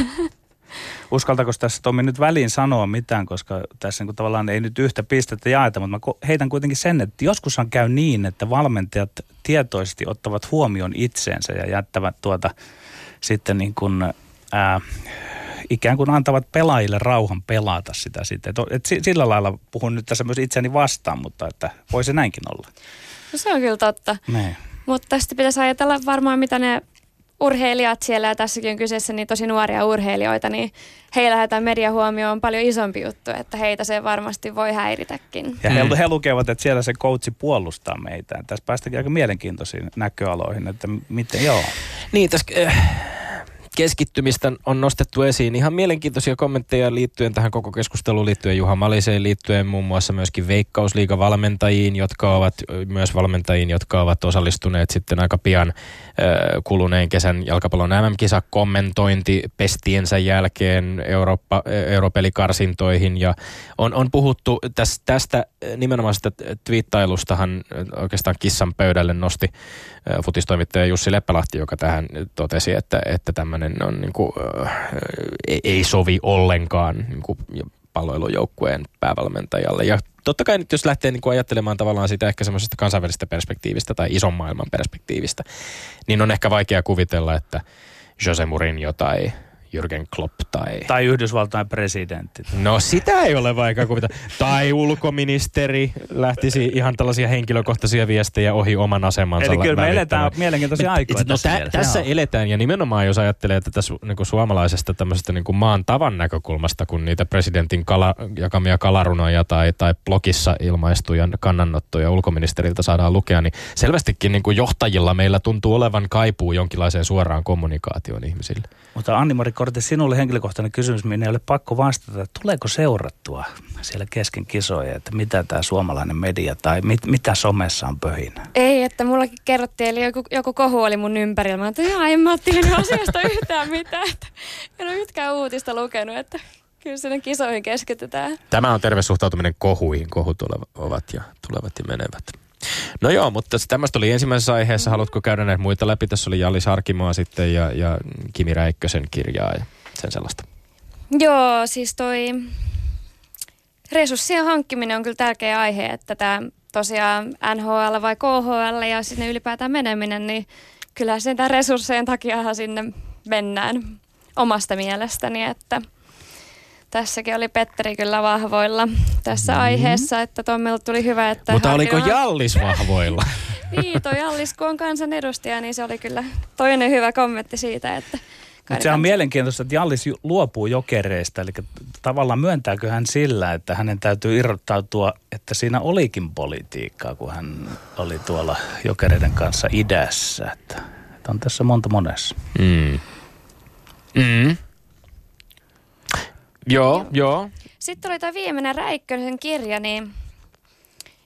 Uskaltako tässä Tommi nyt väliin sanoa mitään, koska tässä niin tavallaan ei nyt yhtä pistettä jaeta, mutta mä heitän kuitenkin sen, että joskushan käy niin, että valmentajat tietoisesti ottavat huomioon itseensä ja jättävät tuota sitten niin kuin, ää, ikään kuin antavat pelaajille rauhan pelata sitä sitten. Et, et sillä lailla puhun nyt tässä myös itseäni vastaan, mutta että voi se näinkin olla. No se on kyllä totta. Niin. Mutta tästä pitäisi ajatella varmaan, mitä ne urheilijat siellä, ja tässäkin on kyseessä niin tosi nuoria urheilijoita, niin heillä tämä mediahuomio on paljon isompi juttu, että heitä se varmasti voi häiritäkin. Ja he, mm. he lukevat, että siellä se coachi puolustaa meitä. Tässä päästäkin aika mielenkiintoisiin näköaloihin, että miten, joo. Niin, tässä äh, keskittymistä on nostettu esiin. Ihan mielenkiintoisia kommentteja liittyen tähän koko keskusteluun liittyen Juha Maliseen liittyen muun muassa myöskin Veikkausliiga-valmentajiin, jotka ovat myös valmentajiin, jotka ovat osallistuneet sitten aika pian äh, kuluneen kesän jalkapallon MM-kisa kommentointi pestiensä jälkeen Eurooppa, europelikarsintoihin ja on, on puhuttu tästä, tästä nimenomaan sitä twiittailustahan oikeastaan kissan pöydälle nosti futistoimittaja Jussi Leppälahti, joka tähän totesi, että, että tämmöinen on niin kuin, ei sovi ollenkaan niin kuin jalkapalloilujoukkueen päävalmentajalle. Ja totta kai nyt jos lähtee niin kuin ajattelemaan tavallaan sitä ehkä semmoisesta kansainvälisestä perspektiivistä tai ison maailman perspektiivistä, niin on ehkä vaikea kuvitella, että Jose Mourinho tai Jürgen Klopp tai... Tai Yhdysvaltain presidentti. No sitä ei ole vaikea kuvitella. Tai ulkoministeri lähtisi ihan tällaisia henkilökohtaisia viestejä ohi oman asemansa Eli kyllä me eletään mielenkiintoisia aikoja No tässä tä, tässä eletään ja nimenomaan jos ajattelee tätä su, niin kuin suomalaisesta tämmöisestä niin kuin maan tavan näkökulmasta, kun niitä presidentin kala, jakamia kalarunoja tai, tai blogissa ilmaistuja kannanottoja ulkoministeriltä saadaan lukea, niin selvästikin niin kuin johtajilla meillä tuntuu olevan kaipuu jonkinlaiseen suoraan kommunikaatioon ihmisille. Mutta Anni-Mari Korte, sinulle henkilökohtainen kysymys, minne ei ole pakko vastata. Tuleeko seurattua siellä kesken kisoja, että mitä tämä suomalainen media tai mit, mitä somessa on pöhinä? Ei, että mullakin kerrottiin, eli joku, joku kohu oli mun ympärillä. Mä ajattelin, että en mä tiennyt asiasta yhtään mitään. Että en ole yhtään uutista lukenut, että kyllä sinne kisoihin keskitytään. Tämä on terve suhtautuminen kohuihin. Kohut ovat ja tulevat ja menevät. No joo, mutta tämmöistä oli ensimmäisessä aiheessa. Haluatko käydä näitä muita läpi? Tässä oli Jali Sarkimoa sitten ja, ja Kimi Räikkösen kirjaa ja sen sellaista. Joo, siis toi resurssien hankkiminen on kyllä tärkeä aihe, että tämä tosiaan NHL vai KHL ja sinne ylipäätään meneminen, niin kyllä sen resurssien takia sinne mennään omasta mielestäni, että tässäkin oli Petteri kyllä vahvoilla tässä mm-hmm. aiheessa, että Tommilta tuli hyvä, että... Mutta oliko Jallis vahvoilla? Niin, toi Allis, kun on kansanedustaja, niin se oli kyllä toinen hyvä kommentti siitä, että... Mutta se on mielenkiintoista, että Jallis ju- luopuu jokereista, eli tavallaan myöntääkö hän sillä, että hänen täytyy irrottautua, että siinä olikin politiikkaa, kun hän oli tuolla jokereiden kanssa idässä. Että, että on tässä monta monessa. Mm. Mm. Joo, joo. Sitten oli tuo viimeinen Räikkösen kirja, niin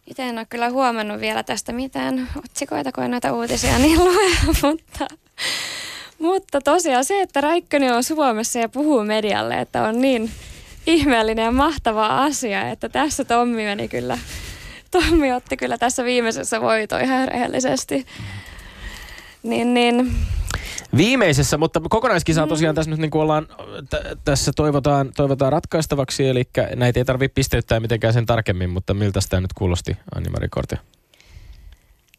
itse en ole kyllä huomannut vielä tästä mitään otsikoita, kun en näitä uutisia niin lue, mutta, mutta tosiaan se, että Räikkönen on Suomessa ja puhuu medialle, että on niin ihmeellinen ja mahtava asia, että tässä Tommi meni kyllä, Tommi otti kyllä tässä viimeisessä voito ihan rehellisesti. Niin, niin Viimeisessä, mutta kokonaiskisa on tosiaan tässä nyt niin kuin ollaan, t- tässä toivotaan, toivotaan ratkaistavaksi, eli näitä ei tarvitse pisteyttää mitenkään sen tarkemmin, mutta miltä tämä nyt kuulosti, Anni-Mari Korte?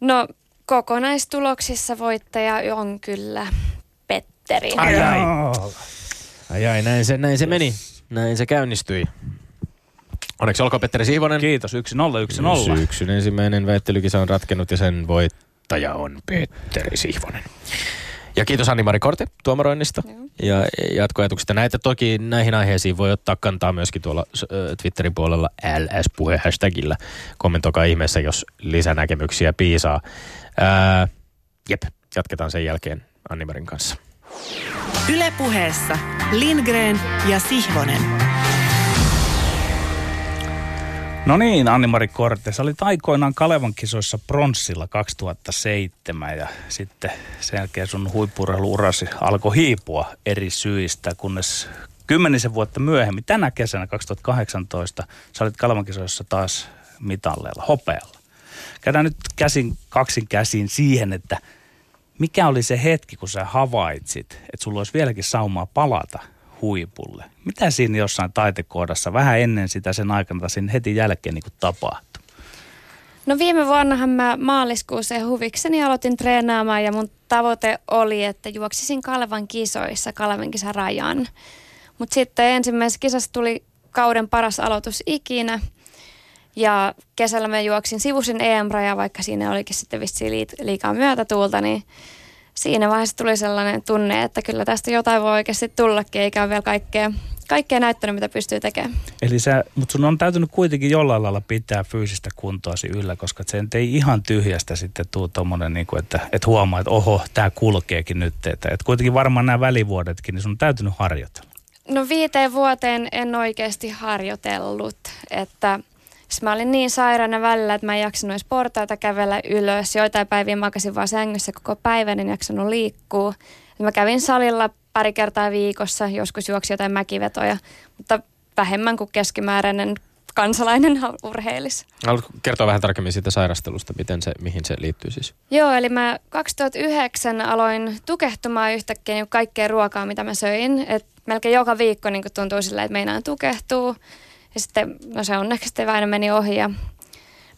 no kokonaistuloksissa voittaja on kyllä Petteri. Ai ai. Ai ai, näin se, näin se meni. Näin se käynnistyi. Onneksi olkoon Petteri Siivonen. Kiitos, 1-0, 1-0. Syksyn ensimmäinen väittelykisa on ratkennut ja sen voittaja on Petteri Siivonen. Ja kiitos Anni-Mari Korte tuomaroinnista Joo. ja jatkoajatuksista. Näitä toki näihin aiheisiin voi ottaa kantaa myöskin tuolla Twitterin puolella LS-puhe hashtagillä. Kommentoikaa ihmeessä, jos lisänäkemyksiä piisaa. Ää, jep, jatketaan sen jälkeen Anni-Marin kanssa. Ylepuheessa Lindgren ja Sihvonen. No niin, Anni-Mari Korte, sä olit aikoinaan Kalevan kisoissa pronssilla 2007 ja sitten sen jälkeen sun huippurheiluurasi alkoi hiipua eri syistä, kunnes kymmenisen vuotta myöhemmin, tänä kesänä 2018, sä olit Kalevan kisoissa taas mitalleilla, hopealla. Käydään nyt käsin, kaksin käsin siihen, että mikä oli se hetki, kun sä havaitsit, että sulla olisi vieläkin saumaa palata huipulle? Mitä siinä jossain taitekohdassa vähän ennen sitä sen aikana tai sen heti jälkeen niin tapahtui? No viime vuonnahan mä maaliskuussa ja huvikseni aloitin treenaamaan ja mun tavoite oli, että juoksisin Kalevan kisoissa Kalevan kisan rajan. Mutta sitten ensimmäisessä kisassa tuli kauden paras aloitus ikinä. Ja kesällä mä juoksin sivusin EM-rajaa, vaikka siinä olikin sitten vissiin liikaa myötätuulta, niin siinä vaiheessa tuli sellainen tunne, että kyllä tästä jotain voi oikeasti tullakin, eikä ole vielä kaikkea, kaikkea näyttänyt, mitä pystyy tekemään. Eli sä, mutta sun on täytynyt kuitenkin jollain lailla pitää fyysistä kuntoasi yllä, koska se ei ihan tyhjästä sitten tuu tommonen, niin kuin, että, että huomaa, että oho, tämä kulkeekin nyt. Että, että kuitenkin varmaan nämä välivuodetkin, niin sun on täytynyt harjoitella. No viiteen vuoteen en oikeasti harjoitellut, että siis mä olin niin sairaana välillä, että mä en jaksanut edes portaita kävellä ylös. Joitain päiviä makasin vaan sängyssä koko päivän, en jaksanut liikkua. Mä kävin salilla pari kertaa viikossa, joskus juoksi jotain mäkivetoja, mutta vähemmän kuin keskimääräinen kansalainen urheilis. Haluatko kertoa vähän tarkemmin siitä sairastelusta, miten se, mihin se liittyy siis? Joo, eli mä 2009 aloin tukehtumaan yhtäkkiä niin kaikkea ruokaa, mitä mä söin. Et melkein joka viikko niin tuntuu silleen, että meinaan tukehtuu. Ja sitten, no se onneksi aina meni ohi ja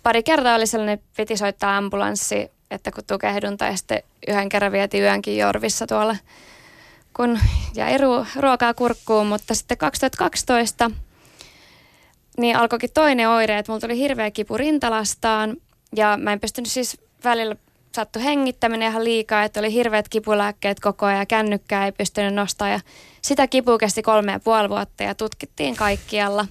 pari kertaa oli sellainen, piti soittaa ambulanssi, että kun tukehdun tai sitten yhden kerran vietiin yönkin Jorvissa tuolla, kun jäi ru- ruokaa kurkkuun, mutta sitten 2012 niin alkoikin toinen oire, että mulla tuli hirveä kipu rintalastaan ja mä en pystynyt siis välillä sattu hengittäminen ihan liikaa, että oli hirveät kipulääkkeet koko ajan ja kännykkää ei pystynyt nostamaan ja sitä kipu kesti kolme ja puoli vuotta ja tutkittiin kaikkialla,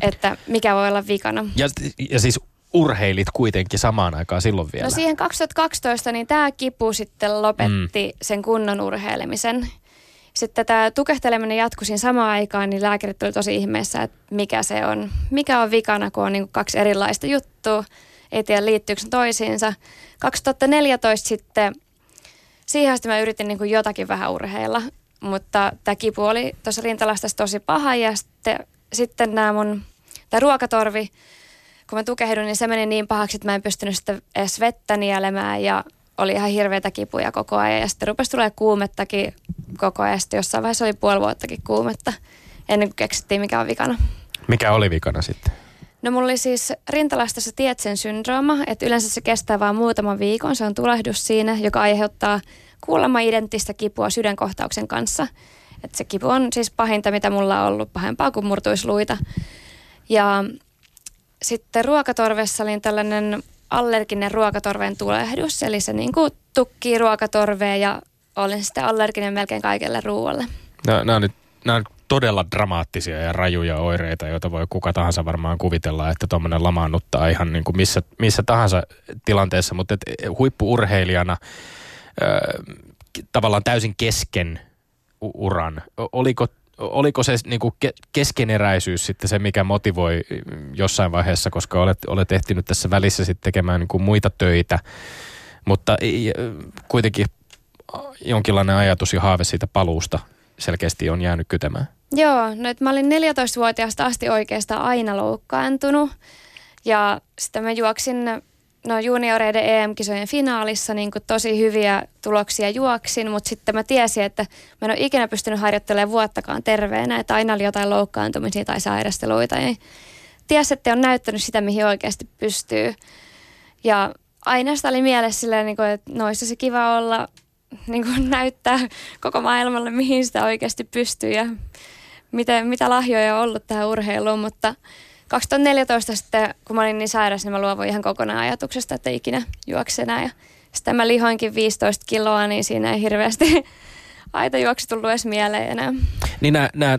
että mikä voi olla vikana. Ja, ja siis urheilit kuitenkin samaan aikaan silloin vielä. No siihen 2012 niin tämä kipu sitten lopetti mm. sen kunnon urheilemisen. Sitten tämä tukehteleminen jatkui siinä samaan aikaan, niin lääkärit tuli tosi ihmeessä, että mikä se on. Mikä on vikana, kun on niin kaksi erilaista juttua. Ei tiedä liittyykö ne toisiinsa. 2014 sitten, siihen asti mä yritin niin jotakin vähän urheilla. Mutta tämä kipu oli tuossa rintalastassa tosi paha ja sitten, sitten nämä mun, tämä ruokatorvi, kun mä tukehdun, niin se meni niin pahaksi, että mä en pystynyt sitten edes vettä nielemään ja oli ihan hirveitä kipuja koko ajan. Ja sitten rupesi tulee kuumettakin koko ajan. Sitten jossain vaiheessa oli puoli vuottakin kuumetta ennen kuin keksittiin mikä on vikana. Mikä oli vikana sitten? No mulla oli siis rintalastassa Tietsen syndrooma, että yleensä se kestää vain muutaman viikon. Se on tulehdus siinä, joka aiheuttaa kuulemma identtistä kipua sydänkohtauksen kanssa. Että se kipu on siis pahinta, mitä mulla on ollut, pahempaa kuin murtuisluita. Ja sitten ruokatorvessa oli tällainen allerginen ruokatorven tulehdus, eli se niin kuin tukkii ruokatorveen ja olin sitten allerginen melkein kaikelle ruoalle. No, nämä, on nyt, nämä on todella dramaattisia ja rajuja oireita, joita voi kuka tahansa varmaan kuvitella, että tuommoinen lamaannuttaa ihan niin kuin missä, missä tahansa tilanteessa, mutta et huippuurheilijana äh, tavallaan täysin kesken uran. Oliko oliko se niin kuin keskeneräisyys sitten se, mikä motivoi jossain vaiheessa, koska olet, olet ehtinyt tässä välissä sitten tekemään niin kuin muita töitä, mutta kuitenkin jonkinlainen ajatus ja haave siitä paluusta selkeästi on jäänyt kytemään. Joo, no mä olin 14-vuotiaasta asti oikeastaan aina loukkaantunut ja sitten mä juoksin no junioreiden EM-kisojen finaalissa niin kuin tosi hyviä tuloksia juoksin, mutta sitten mä tiesin, että mä en ole ikinä pystynyt harjoittelemaan vuottakaan terveenä, että aina oli jotain loukkaantumisia tai sairasteluita. Ja tiesi, että on näyttänyt sitä, mihin oikeasti pystyy. Ja aina sitä oli mielessä silleen, niin kuin, että noissa se kiva olla, niin kuin näyttää koko maailmalle, mihin sitä oikeasti pystyy ja miten, mitä lahjoja on ollut tähän urheiluun, mutta – 2014 sitten, kun mä olin niin sairas, niin mä luovuin ihan kokonaan ajatuksesta, että ikinä juokse enää. Ja sitten mä lihoinkin 15 kiloa, niin siinä ei hirveästi aita juoksi tullut edes mieleen enää. Niin nämä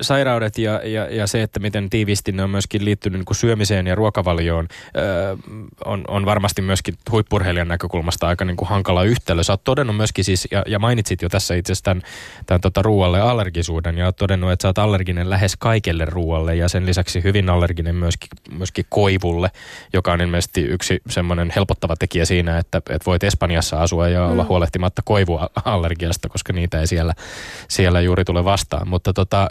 sairaudet ja, ja, ja se, että miten tiiviisti ne on myöskin liittynyt niin syömiseen ja ruokavalioon, ö, on, on varmasti myöskin huippurheilijan näkökulmasta aika niin kuin hankala yhtälö. Sä oot todennut myöskin siis, ja, ja mainitsit jo tässä itse asiassa tämän, tämän tota ruoalle allergisuuden, ja oot todennut, että sä oot allerginen lähes kaikelle ruoalle, ja sen lisäksi hyvin allerginen myöskin, myöskin koivulle, joka on ilmeisesti yksi semmoinen helpottava tekijä siinä, että, että voit Espanjassa asua ja olla mm. huolehtimatta koivuallergiasta, koska niitä ei siellä, siellä juuri tule vastaan. Mutta tota,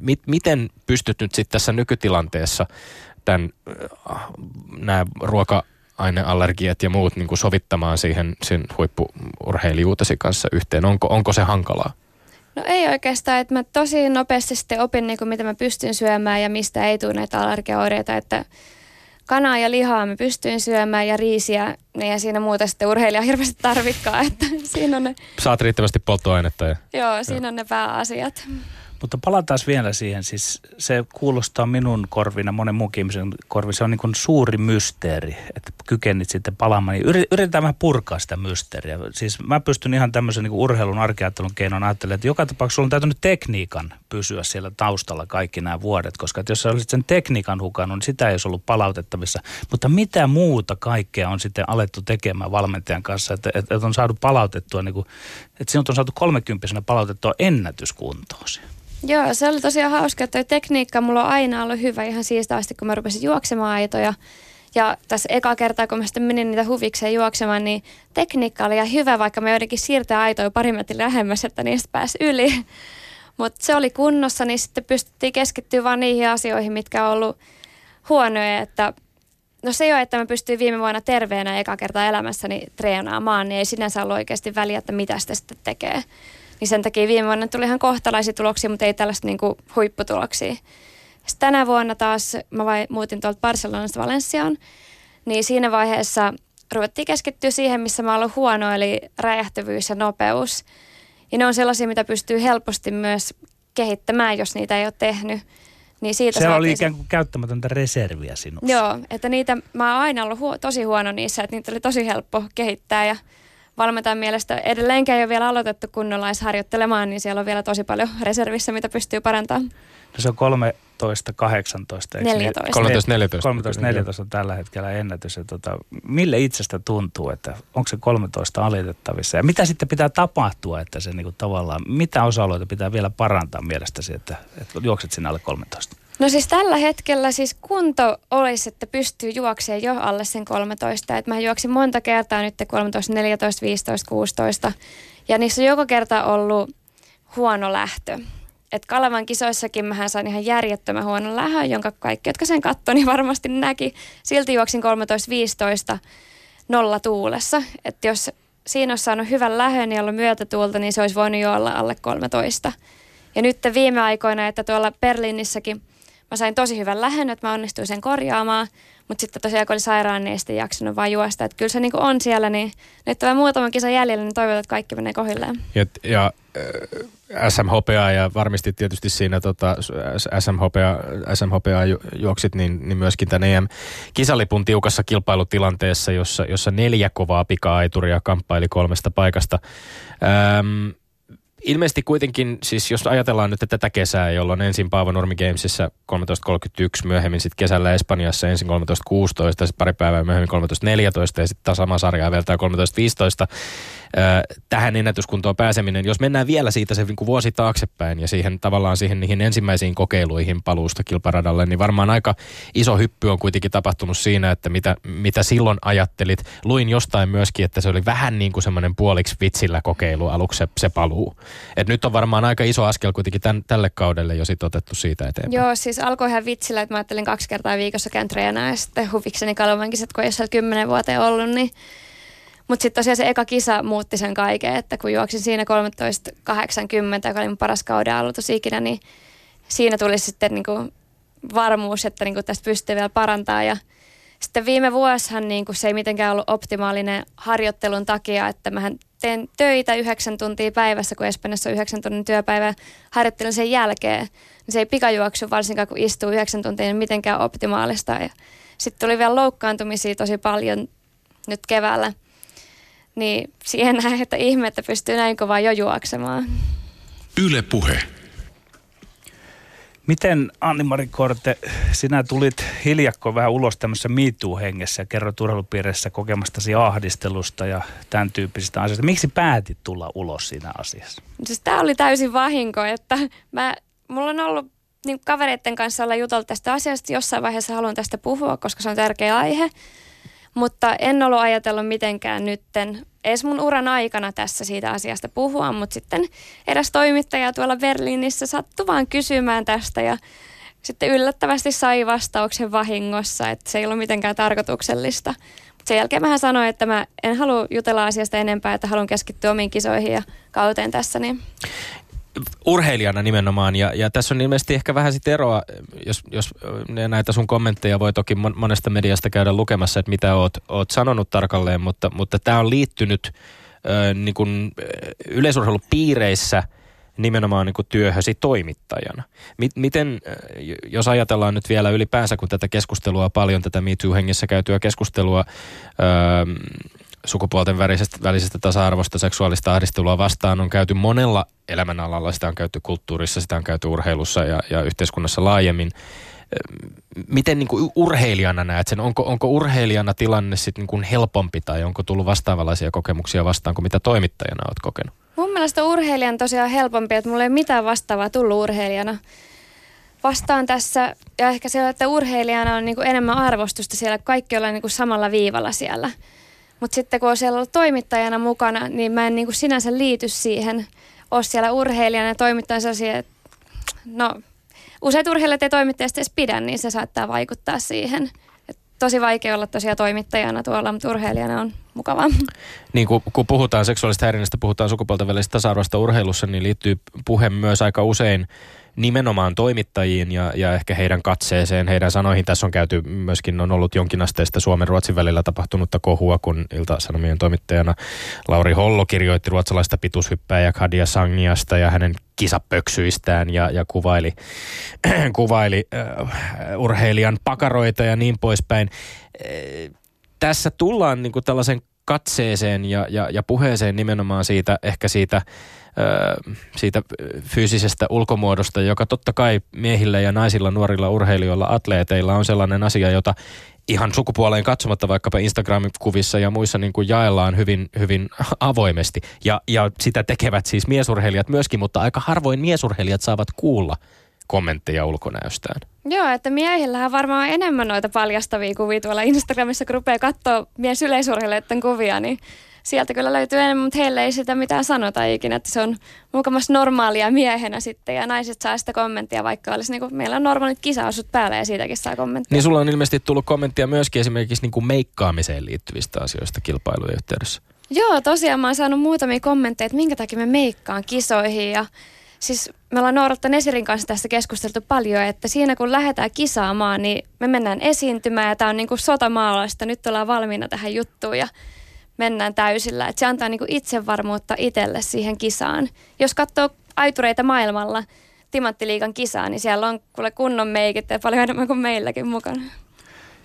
mit, miten pystyt nyt sitten tässä nykytilanteessa tämän, äh, nämä ruoka aineallergiat ja muut niin kuin sovittamaan siihen sen huippuurheilijuutesi kanssa yhteen? Onko, onko se hankalaa? No ei oikeastaan, että mä tosi nopeasti sitten opin, niin kuin mitä mä pystyn syömään ja mistä ei tule näitä allergiaoireita, että kanaa ja lihaa mä pystyin syömään ja riisiä, niin ja siinä muuta sitten urheilija hirveästi tarvikkaa, että siinä on ne... Saat riittävästi polttoainetta. Ja... Joo, siinä Joo. on ne pääasiat. Mutta palataan vielä siihen. Siis se kuulostaa minun korvina, monen muunkin ihmisen korvi. Se on niin suuri mysteeri, että kykenit sitten palaamaan. Niin yritetään vähän purkaa sitä mysteeriä. Siis mä pystyn ihan tämmöisen niin urheilun arkeattelun keinoin ajattelemaan, että joka tapauksessa sulla on täytynyt tekniikan pysyä siellä taustalla kaikki nämä vuodet. Koska jos sä olisit sen tekniikan hukannut, niin sitä ei olisi ollut palautettavissa. Mutta mitä muuta kaikkea on sitten alettu tekemään valmentajan kanssa, että, että, on saatu palautettua, niin kuin, että sinut on saatu 30 palautettua ennätyskuntoon. Joo, se oli tosiaan hauska, että tekniikka mulla on aina ollut hyvä ihan siitä asti, kun mä rupesin juoksemaan aitoja. Ja tässä eka kertaa, kun mä sitten menin niitä huvikseen juoksemaan, niin tekniikka oli ihan hyvä, vaikka me joidenkin siirtää aitoja pari metriä lähemmäs, että niistä pääsi yli. Mutta se oli kunnossa, niin sitten pystyttiin keskittyä vaan niihin asioihin, mitkä on ollut huonoja, että No se jo, että mä pystyin viime vuonna terveenä eka kertaa elämässäni treenaamaan, niin ei sinänsä ollut oikeasti väliä, että mitä sitä sitten tekee Niin sen takia viime vuonna tuli ihan kohtalaisia tuloksia, mutta ei tällaista niin kuin huipputuloksia. Sitten tänä vuonna taas mä vai, muutin tuolta Barcelonasta Valenssiaan, niin siinä vaiheessa ruvettiin keskittyä siihen, missä mä ollut huono, eli räjähtävyys ja nopeus. Ja ne on sellaisia, mitä pystyy helposti myös kehittämään, jos niitä ei ole tehnyt. Niin siitä Se oli ikään kuin käyttämätöntä reserviä sinussa. Joo, että niitä, mä oon aina ollut huo, tosi huono niissä, että niitä oli tosi helppo kehittää ja valmentajan mielestä edelleenkään ei ole vielä aloitettu kunnolla edes harjoittelemaan, niin siellä on vielä tosi paljon reservissä, mitä pystyy parantamaan. No se on 13, 18. eikö niin? 14. 13, 14. 13, 14 on tällä hetkellä ennätys. Ja tota, mille itsestä tuntuu, että onko se 13 alitettavissa? Ja mitä sitten pitää tapahtua, että se niinku tavallaan, mitä osa-alueita pitää vielä parantaa mielestäsi, että, että juokset sinne alle 13? No siis tällä hetkellä siis kunto olisi, että pystyy juoksemaan jo alle sen 13. Et mä juoksin monta kertaa nyt 13, 14, 15, 16 ja niissä on joka kerta ollut huono lähtö. Et Kalevan kisoissakin mähän sain ihan järjettömän huonon lähön, jonka kaikki, jotka sen katsoi, niin varmasti näki. Silti juoksin 13-15 nolla tuulessa. Että jos siinä olisi saanut hyvän lähön ja ollut myötätuulta, niin se olisi voinut jo olla alle 13. Ja nyt viime aikoina, että tuolla Berliinissäkin mä sain tosi hyvän lähön, että mä onnistuin sen korjaamaan. Mutta sitten tosiaan kun oli sairaan, niin ei sitten jaksanut vaan juosta. Että kyllä se niinku on siellä, niin nyt on muutaman kisan jäljellä, niin toivotaan, että kaikki menee kohilleen. Ja, ja äh, SMHPA ja varmasti tietysti siinä tota, SMHPA, SMHPA ju, juoksit, niin, niin myöskin tämän EM-kisalipun tiukassa kilpailutilanteessa, jossa, jossa neljä kovaa pika-aituria kamppaili kolmesta paikasta. Ähm, ilmeisesti kuitenkin, siis jos ajatellaan nyt tätä kesää, jolloin ensin Paavo Nurmi Gamesissa 13.31, myöhemmin sitten kesällä Espanjassa ensin 13.16, sitten pari päivää myöhemmin 13.14 ja sitten sama sarja vielä 13.15, tähän ennätyskuntoon pääseminen, jos mennään vielä siitä se niin vuosi taaksepäin ja siihen tavallaan siihen niihin ensimmäisiin kokeiluihin paluusta kilparadalle, niin varmaan aika iso hyppy on kuitenkin tapahtunut siinä, että mitä, mitä silloin ajattelit. Luin jostain myöskin, että se oli vähän niin kuin semmoinen puoliksi vitsillä kokeilu aluksi se, se paluu. Et nyt on varmaan aika iso askel kuitenkin tämän, tälle kaudelle jo sit otettu siitä eteenpäin. Joo, siis alkoi ihan vitsillä, että mä ajattelin kaksi kertaa viikossa käyn treenaa ja sitten huvikseni kalvomankisat, kun ei ole kymmenen vuoteen ollut, niin mutta sitten tosiaan se eka kisa muutti sen kaiken, että kun juoksin siinä 13.80, joka oli mun paras kauden aloitus ikinä, niin siinä tuli sitten niinku varmuus, että niinku tästä pystyy vielä parantaa. Ja sitten viime vuosihan niinku se ei mitenkään ollut optimaalinen harjoittelun takia, että mähän teen töitä yhdeksän tuntia päivässä, kun Espanjassa on yhdeksän tunnin työpäivä harjoittelun sen jälkeen. Niin se ei pikajuoksu, varsinkaan kun istuu yhdeksän tuntia, niin mitenkään optimaalista. Ja sitten tuli vielä loukkaantumisia tosi paljon nyt keväällä – niin siihen näin, että ihme, että pystyy näin kovaa jo juoksemaan. Yle puhe. Miten Anni-Mari Korte, sinä tulit hiljakko vähän ulos tämmöisessä MeToo-hengessä ja kerroit urheilupiirissä kokemastasi ahdistelusta ja tämän tyyppisistä asioista. Miksi päätit tulla ulos siinä asiassa? Siis tämä oli täysin vahinko, että mä, mulla on ollut niin kavereiden kanssa olla jutella tästä asiasta. Jossain vaiheessa haluan tästä puhua, koska se on tärkeä aihe. Mutta en ollut ajatellut mitenkään nytten edes mun uran aikana tässä siitä asiasta puhua, mutta sitten eräs toimittaja tuolla Berliinissä sattui vaan kysymään tästä ja sitten yllättävästi sai vastauksen vahingossa, että se ei ollut mitenkään tarkoituksellista. Sen jälkeen mä sanoin, että mä en halua jutella asiasta enempää, että haluan keskittyä omiin kisoihin ja kauteen tässä. Niin urheilijana nimenomaan. Ja, ja tässä on ilmeisesti ehkä vähän sitten eroa, jos, jos näitä sun kommentteja voi toki monesta mediasta käydä lukemassa, että mitä oot, oot sanonut tarkalleen, mutta, mutta tämä on liittynyt ö, niin kuin yleisurheilupiireissä nimenomaan niin kuin työhösi toimittajana. Miten, jos ajatellaan nyt vielä ylipäänsä, kun tätä keskustelua paljon, tätä Me Too-hengessä käytyä keskustelua, öö, sukupuolten välisestä, välisestä tasa-arvosta, seksuaalista ahdistelua vastaan on käyty monella elämänalalla. Sitä on käyty kulttuurissa, sitä on käyty urheilussa ja, ja yhteiskunnassa laajemmin. Miten niin kuin urheilijana näet sen? Onko, onko urheilijana tilanne sitten niin helpompi tai onko tullut vastaavanlaisia kokemuksia vastaan kuin mitä toimittajana olet kokenut? Mun mielestä urheilijan tosiaan helpompi, että mulla ei mitään vastaavaa tullut urheilijana. Vastaan tässä, ja ehkä se, että urheilijana on niin kuin enemmän arvostusta siellä, kaikki ollaan niin kuin samalla viivalla siellä – mutta sitten kun on siellä ollut toimittajana mukana, niin mä en niin kuin sinänsä liity siihen. Ole siellä urheilijana ja toimittajan sellaisia, että no useat urheilijat ei toimittajasta edes pidä, niin se saattaa vaikuttaa siihen. Et tosi vaikea olla tosiaan toimittajana tuolla, mutta urheilijana on mukavaa. Niin kun, kun puhutaan seksuaalista häirinnästä, puhutaan sukupuolten välisestä tasa-arvosta urheilussa, niin liittyy puhe myös aika usein nimenomaan toimittajiin ja, ja ehkä heidän katseeseen, heidän sanoihin. Tässä on käyty myöskin, on ollut jonkinasteista Suomen Ruotsin välillä tapahtunutta kohua, kun Ilta-Sanomien toimittajana Lauri Hollo kirjoitti ruotsalaista pituushyppääjä Kadia Sangiasta ja hänen kisapöksyistään ja, ja kuvaili, kuvaili uh, urheilijan pakaroita ja niin poispäin. E, tässä tullaan niin kuin tällaisen katseeseen ja, ja, ja puheeseen nimenomaan siitä, ehkä siitä siitä fyysisestä ulkomuodosta, joka totta kai miehillä ja naisilla, nuorilla urheilijoilla, atleeteilla on sellainen asia, jota ihan sukupuoleen katsomatta vaikkapa Instagram-kuvissa ja muissa niin kuin jaellaan hyvin, hyvin avoimesti. Ja, ja sitä tekevät siis miesurheilijat myöskin, mutta aika harvoin miesurheilijat saavat kuulla kommentteja ulkonäöstään. Joo, että miehillähän varmaan enemmän noita paljastavia kuvia tuolla Instagramissa, kun rupeaa katsoa miesyleisurheilijoiden kuvia, niin sieltä kyllä löytyy enemmän, mutta heille ei sitä mitään sanota ikinä, että se on mukamassa normaalia miehenä sitten ja naiset saa sitä kommenttia, vaikka olisi niin kuin, meillä on normaalit kisaosut päällä ja siitäkin saa kommenttia. Niin sulla on ilmeisesti tullut kommenttia myöskin esimerkiksi niin kuin meikkaamiseen liittyvistä asioista kilpailujen yhteydessä. Joo, tosiaan mä oon saanut muutamia kommentteja, että minkä takia me meikkaan kisoihin ja siis me ollaan Noorotta Nesirin kanssa tästä keskusteltu paljon, että siinä kun lähdetään kisaamaan, niin me mennään esiintymään ja tämä on niin kuin sotamaalaista, nyt ollaan valmiina tähän juttuun ja mennään täysillä. Että se antaa niinku itsevarmuutta itselle siihen kisaan. Jos katsoo aitureita maailmalla, Timanttiliikan kisaa, niin siellä on kuule kunnon meikit ja paljon enemmän kuin meilläkin mukana.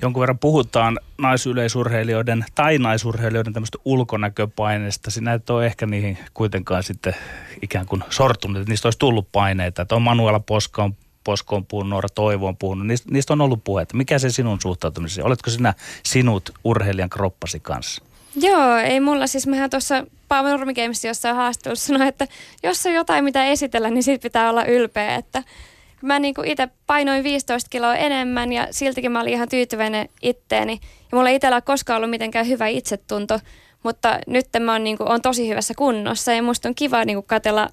Jonkun verran puhutaan naisyleisurheilijoiden tai naisurheilijoiden tämmöistä ulkonäköpaineesta. Sinä et ole ehkä niihin kuitenkaan sitten ikään kuin sortunut, että niistä olisi tullut paineita. Että on Manuela Poska on Posko on puhunut, Noora Toivo on puhunut, niistä, niistä on ollut puhetta. Mikä se sinun suhtautumisesi? Oletko sinä sinut urheilijan kroppasi kanssa? Joo, ei mulla siis, mehän tuossa Paavo Nurmigamesissa jossain haastattelussa sanoi, että jos on jotain mitä esitellä, niin siitä pitää olla ylpeä, että mä niinku itse painoin 15 kiloa enemmän ja siltikin mä olin ihan tyytyväinen itteeni. Ja mulla ei itsellä ole koskaan ollut mitenkään hyvä itsetunto, mutta nyt mä oon, niinku, on tosi hyvässä kunnossa ja musta on kiva niinku katella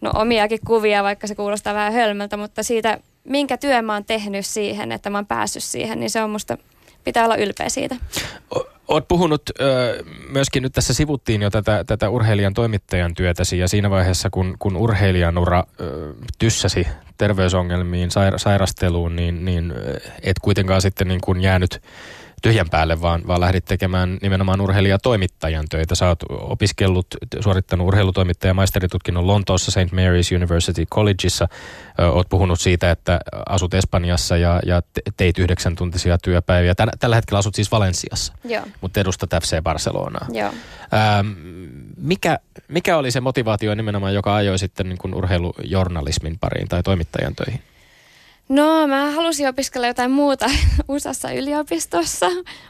no, omiakin kuvia, vaikka se kuulostaa vähän hölmöltä, mutta siitä, minkä työ mä oon tehnyt siihen, että mä oon päässyt siihen, niin se on musta, pitää olla ylpeä siitä. Olet puhunut ö, myöskin, nyt tässä sivuttiin jo tätä, tätä urheilijan toimittajan työtäsi ja siinä vaiheessa, kun, kun urheilijan ura ö, tyssäsi terveysongelmiin, saira- sairasteluun, niin, niin et kuitenkaan sitten niin kuin jäänyt tyhjän päälle, vaan, vaan lähdit tekemään nimenomaan urheilijatoimittajan töitä. Sä oot opiskellut, suorittanut urheilutoimittajan maisteritutkinnon Lontoossa St. Mary's University Collegeissa. Oot puhunut siitä, että asut Espanjassa ja, ja teit yhdeksän tuntisia työpäiviä. Tällä, tällä hetkellä asut siis Valensiassa, Joo. mutta edustat FC Barcelonaa. Joo. Ähm, mikä, mikä oli se motivaatio nimenomaan, joka ajoi sitten niin kuin urheilujournalismin pariin tai toimittajan töihin? No mä halusin opiskella jotain muuta USAssa yliopistossa,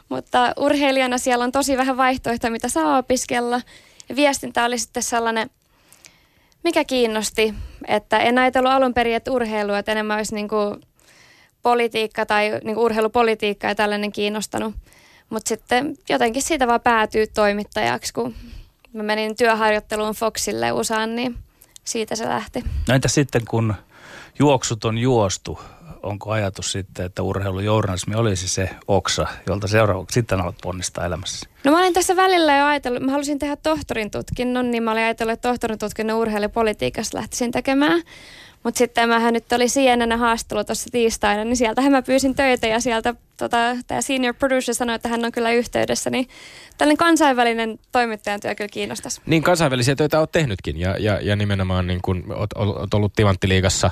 mutta urheilijana siellä on tosi vähän vaihtoehtoja, mitä saa opiskella. Ja viestintä oli sitten sellainen, mikä kiinnosti, että en ajatellut alun perin, että urheilu, että enemmän olisi niin kuin politiikka tai niin kuin urheilupolitiikka ja tällainen kiinnostanut. Mutta sitten jotenkin siitä vaan päätyy toimittajaksi, kun mä menin työharjoitteluun Foxille USAan, niin siitä se lähti. No entä sitten, kun juoksut on juostu, onko ajatus sitten, että urheilujournalismi olisi se oksa, jolta seuraavaksi sitten alat ponnistaa elämässä? No mä olin tässä välillä jo ajatellut, mä halusin tehdä tohtorin tutkinnon, niin mä olin ajatellut, että tohtorin tutkinnon urheilupolitiikassa lähtisin tekemään. Mutta sitten mähän nyt oli CNN haastelu tuossa tiistaina, niin sieltähän mä pyysin töitä ja sieltä tota, tämä senior producer sanoi, että hän on kyllä yhteydessä, niin tällainen kansainvälinen toimittajan työ kyllä kiinnostaisi. Niin kansainvälisiä töitä olet tehnytkin ja, ja, ja nimenomaan niin kun olet, olet ollut Timanttiliigassa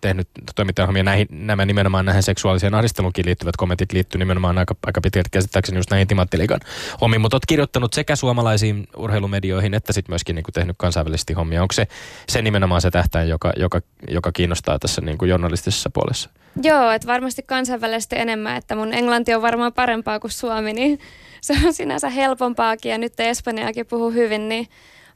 tehnyt toimittajahommia näihin, nämä nimenomaan näihin seksuaaliseen ahdisteluunkin liittyvät kommentit liittyy nimenomaan aika, aika pitkälti käsittääkseni just näihin Timanttiliigan hommiin, mutta olet kirjoittanut sekä suomalaisiin urheilumedioihin että sitten myöskin niin kuin tehnyt kansainvälisesti hommia. Onko se, se nimenomaan se tähtäin, joka, joka, joka kiinnostaa tässä niin kuin journalistisessa puolessa? Joo, että varmasti kansainvälisesti enemmän, että mun englanti on varmaan parempaa kuin suomi, niin se on sinänsä helpompaakin ja nyt Espanjaakin puhuu hyvin, niin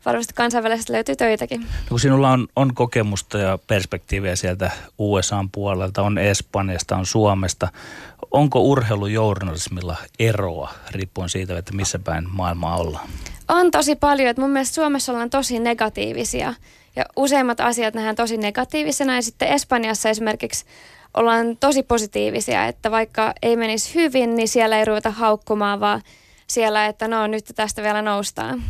varmasti kansainvälisesti löytyy töitäkin. No, kun sinulla on, on kokemusta ja perspektiiviä sieltä USAn puolelta, on Espanjasta, on Suomesta. Onko urheilujournalismilla eroa riippuen siitä, että missä päin maailmaa ollaan? On tosi paljon. Että mun mielestä Suomessa ollaan tosi negatiivisia ja useimmat asiat nähdään tosi negatiivisena ja sitten Espanjassa esimerkiksi ollaan tosi positiivisia, että vaikka ei menisi hyvin, niin siellä ei ruveta haukkumaan, vaan siellä, että no nyt tästä vielä noustaan.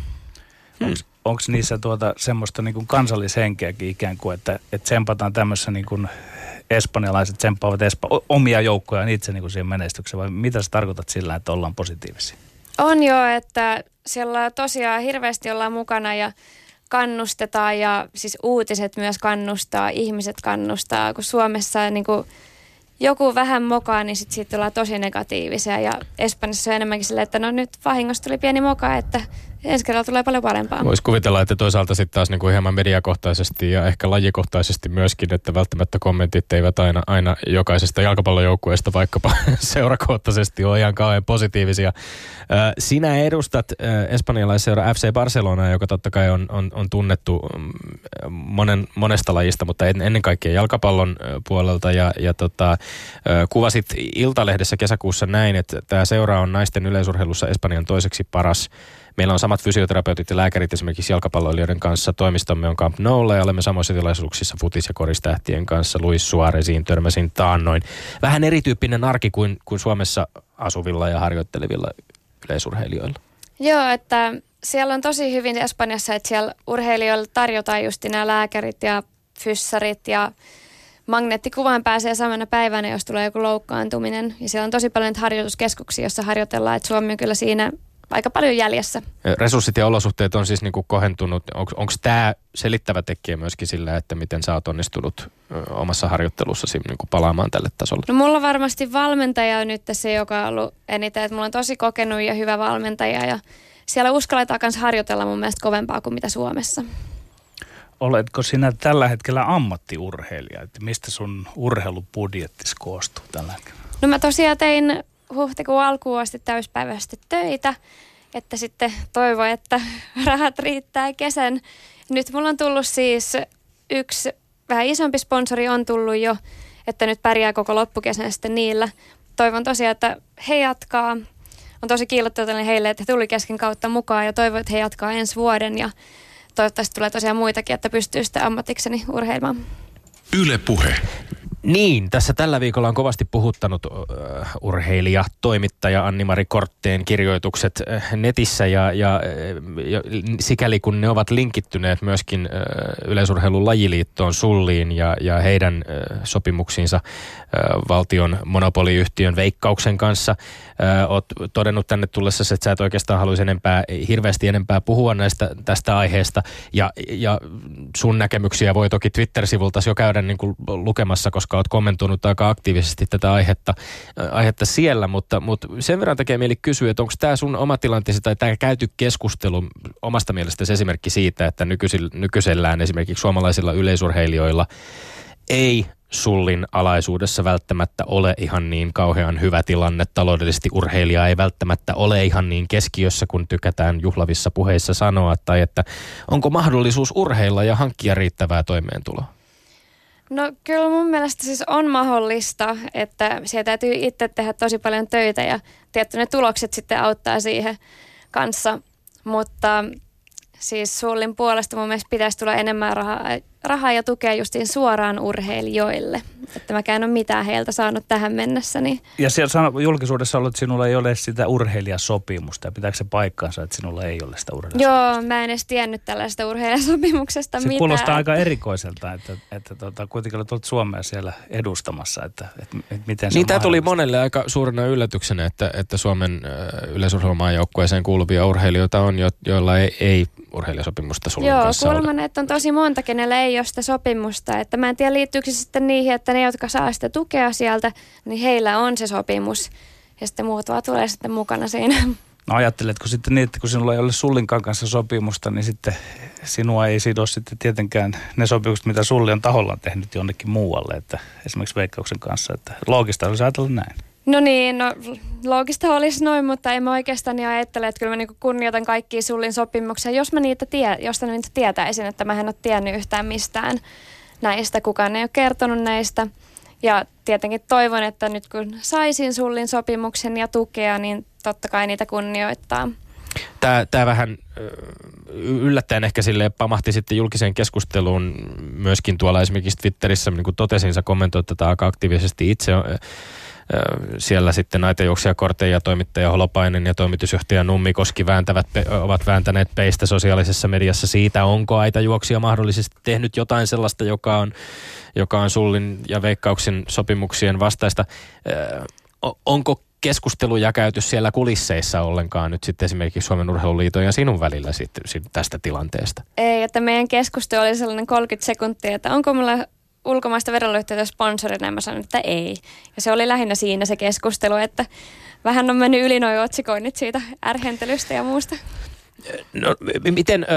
Onko niissä tuota semmoista niin kuin kansallishenkeäkin ikään kuin, että, että tsempataan tämmössä niin kuin espanjalaiset tsemppaavat espa- omia joukkojaan itse niin kuin siihen menestykseen vai mitä sä tarkoitat sillä, että ollaan positiivisia? On jo, että siellä tosiaan hirveästi ollaan mukana ja kannustetaan ja siis uutiset myös kannustaa, ihmiset kannustaa, kun Suomessa niin kuin joku vähän mokaa, niin sit siitä ollaan tosi negatiivisia. Ja Espanjassa on enemmänkin silleen, että no nyt vahingossa tuli pieni moka, että ensi kerralla tulee paljon parempaa. Voisi kuvitella, että toisaalta sitten taas niin kuin hieman mediakohtaisesti ja ehkä lajikohtaisesti myöskin, että välttämättä kommentit eivät aina, aina jokaisesta jalkapallojoukkueesta vaikkapa seurakohtaisesti ole ihan kauhean positiivisia. Sinä edustat espanjalaisseura FC Barcelonaa, joka totta kai on, on, on tunnettu mm, monen, monesta lajista, mutta ennen kaikkea jalkapallon puolelta ja, ja tota, kuvasit Iltalehdessä kesäkuussa näin, että tämä seura on naisten yleisurheilussa Espanjan toiseksi paras Meillä on samat fysioterapeutit ja lääkärit esimerkiksi jalkapalloilijoiden kanssa. Toimistomme on Camp Noulla ja olemme samoissa tilaisuuksissa futis- ja koristähtien kanssa. Luis Suarezin törmäsin taannoin. Vähän erityyppinen arki kuin, kuin Suomessa asuvilla ja harjoittelevilla yleisurheilijoilla. Joo, että siellä on tosi hyvin Espanjassa, että siellä urheilijoilla tarjotaan just nämä lääkärit ja fyssarit ja magneettikuvaan pääsee samana päivänä, jos tulee joku loukkaantuminen. Ja siellä on tosi paljon harjoituskeskuksia, joissa harjoitellaan, että Suomi on kyllä siinä aika paljon jäljessä. Resurssit ja olosuhteet on siis niinku kohentunut. Onko tämä selittävä tekijä myöskin sillä, että miten sä oot onnistunut omassa harjoittelussasi niinku palaamaan tälle tasolle? No mulla varmasti valmentaja on nyt se, joka on ollut eniten. Että mulla on tosi kokenut ja hyvä valmentaja ja siellä uskalletaan myös harjoitella mun mielestä kovempaa kuin mitä Suomessa. Oletko sinä tällä hetkellä ammattiurheilija? Että mistä sun urheilubudjetti koostuu tällä hetkellä? No mä tosiaan tein huhtikuun alkuun asti täyspäiväisesti töitä, että sitten toivo, että rahat riittää kesän. Nyt mulla on tullut siis yksi vähän isompi sponsori on tullut jo, että nyt pärjää koko loppukesän sitten niillä. Toivon tosiaan, että he jatkaa. On tosi kiillottavaa heille, että he tuli kesken kautta mukaan ja toivon, että he jatkaa ensi vuoden ja toivottavasti tulee tosiaan muitakin, että pystyy sitten ammatikseni urheilemaan. Yle Puhe. Niin, tässä tällä viikolla on kovasti puhuttanut uh, urheilija, toimittaja Anni-Mari Kortteen kirjoitukset uh, netissä ja, ja, ja sikäli kun ne ovat linkittyneet myöskin uh, yleisurheilun lajiliittoon Sulliin ja, ja heidän uh, sopimuksiinsa uh, valtion monopoliyhtiön veikkauksen kanssa. Uh, oot todennut tänne tullessa, että sä et oikeastaan haluaisi enempää, hirveästi enempää puhua näistä, tästä aiheesta ja, ja sun näkemyksiä voi toki Twitter-sivulta jo käydä niin kuin lukemassa, koska olet kommentoinut aika aktiivisesti tätä aihetta, äh, aihetta siellä, mutta, mutta sen verran tekee mieli kysyä, että onko tämä sun oma tilanteesi tai tämä käyty keskustelu omasta mielestäsi esimerkki siitä, että nykyisellään esimerkiksi suomalaisilla yleisurheilijoilla ei sullin alaisuudessa välttämättä ole ihan niin kauhean hyvä tilanne. Taloudellisesti urheilija ei välttämättä ole ihan niin keskiössä, kun tykätään juhlavissa puheissa sanoa, tai että onko mahdollisuus urheilla ja hankkia riittävää toimeentuloa? No kyllä mun mielestä siis on mahdollista, että siellä täytyy itse tehdä tosi paljon töitä ja tietty ne tulokset sitten auttaa siihen kanssa. Mutta siis Sullin puolesta mun mielestä pitäisi tulla enemmän rahaa, rahaa ja tukea justiin suoraan urheilijoille. Että mä en ole mitään heiltä saanut tähän mennessä. Niin. Ja siellä sano, julkisuudessa ollut, että sinulla ei ole sitä urheilijasopimusta. Ja pitääkö se paikkaansa, että sinulla ei ole sitä urheilijasopimusta? Joo, mä en edes tiennyt tällaista urheilijasopimuksesta se mitään. kuulostaa aika erikoiselta, että, että tuota, kuitenkin olet Suomea siellä edustamassa, että, että, että miten se Niin tämä tuli monelle aika suurena yllätyksenä, että, että Suomen yleisurheilumaan joukkueeseen kuuluvia urheilijoita on, jo, joilla ei, ei urheilijasopimusta sulla Joo, kuulemma, että on tosi monta, kenellä ei ole sitä sopimusta. Että mä en tiedä, liittyykö se sitten niihin, että ne, jotka saa sitä tukea sieltä, niin heillä on se sopimus. Ja sitten muut vaan tulee sitten mukana siinä. No ajatteletko sitten niin, että kun sinulla ei ole Sullinkaan kanssa sopimusta, niin sitten sinua ei sido sitten tietenkään ne sopimukset, mitä Sulli on tahollaan tehnyt jonnekin muualle, että esimerkiksi Veikkauksen kanssa, että loogista olisi ajatella näin. No niin, no loogista olisi noin, mutta en mä oikeastaan niin ajattele, että kyllä mä niin kunnioitan kaikkia sullin sopimuksia, jos mä niitä, tie, jos niitä tietäisin, että mä en ole tiennyt yhtään mistään näistä, kukaan ei ole kertonut näistä. Ja tietenkin toivon, että nyt kun saisin sullin sopimuksen ja tukea, niin totta kai niitä kunnioittaa. Tämä, tämä vähän yllättäen ehkä sille pamahti sitten julkiseen keskusteluun myöskin tuolla esimerkiksi Twitterissä, niin kuin totesin, sä kommentoit tätä aika aktiivisesti itse siellä sitten naitajuoksia Korte ja toimittaja Holopainen ja toimitusjohtaja Nummikoski vääntävät, ovat vääntäneet peistä sosiaalisessa mediassa siitä, onko aitajuoksia mahdollisesti tehnyt jotain sellaista, joka on, joka on Sullin ja Veikkauksen sopimuksien vastaista. Onko keskusteluja käyty siellä kulisseissa ollenkaan nyt sitten esimerkiksi Suomen Urheiluliiton ja sinun välillä sitten tästä tilanteesta? Ei, että meidän keskustelu oli sellainen 30 sekuntia, että onko mulla ulkomaista veroyhtiötä sponsorina ja mä sanoin, että ei. Ja se oli lähinnä siinä se keskustelu, että vähän on mennyt yli noin otsikoinnit siitä ärhentelystä ja muusta. No miten ö,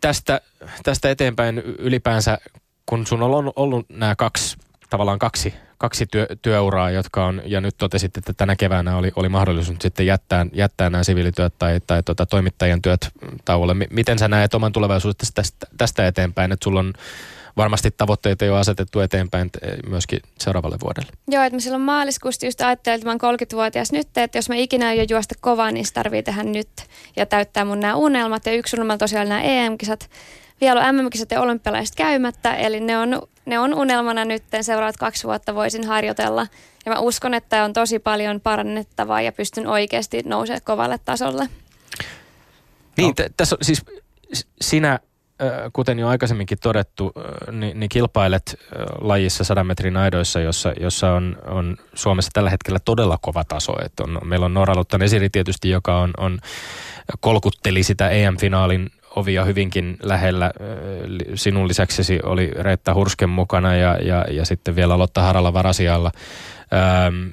tästä, tästä eteenpäin ylipäänsä, kun sun on ollut nämä kaksi, tavallaan kaksi kaksi työ, työuraa, jotka on, ja nyt totesit, että tänä keväänä oli, oli mahdollisuus sitten jättää, jättää nämä siviilityöt tai, tai tota, toimittajien työt tauolle. M- miten sä näet oman tulevaisuudesta tästä, tästä eteenpäin, että sulla on varmasti tavoitteita jo asetettu eteenpäin myöskin seuraavalle vuodelle. Joo, että mä silloin maaliskuusta just ajattelin, että mä oon 30-vuotias nyt, että jos mä ikinä jo juosta kovaa, niin tarvii tehdä nyt ja täyttää mun nämä unelmat. Ja yksi unelma tosiaan nämä EM-kisat vielä on MM-kisat ja olympialaiset käymättä, eli ne on, ne on unelmana nyt. Seuraavat kaksi vuotta voisin harjoitella. Ja mä uskon, että on tosi paljon parannettavaa ja pystyn oikeasti nousemaan kovalle tasolle. Niin, t- tässä on siis sinä, kuten jo aikaisemminkin todettu, niin, niin kilpailet lajissa 100 metrin aidoissa, jossa, jossa on, on Suomessa tällä hetkellä todella kova taso. Et on, meillä on Nora Luttan esiri tietysti, joka on, on kolkutteli sitä EM-finaalin ovia hyvinkin lähellä. Sinun lisäksesi oli Reetta Hursken mukana ja, ja, ja sitten vielä Lotta Haralla varasialla. Ähm,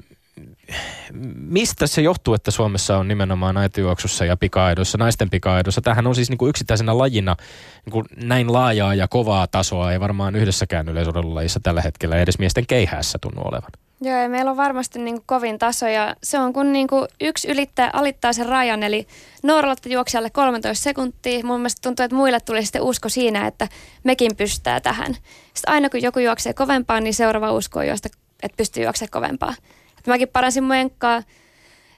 mistä se johtuu, että Suomessa on nimenomaan naitijuoksussa ja pikaidossa, naisten pikaidossa? Tähän on siis niin kuin yksittäisenä lajina niin kuin näin laajaa ja kovaa tasoa, ei varmaan yhdessäkään yleisurheilulajissa tällä hetkellä edes miesten keihäässä tunnu olevan. Joo, ja meillä on varmasti niin kuin kovin taso ja se on kun niin kuin yksi ylittää, alittaa sen rajan, eli Nooralotta juoksi alle 13 sekuntia. Mun mielestä tuntuu, että muille tuli sitten usko siinä, että mekin pystytään tähän. Sitten aina kun joku juoksee kovempaa, niin seuraava usko on josta, että pystyy juoksemaan kovempaa. Et mäkin paransin mun enkkaa.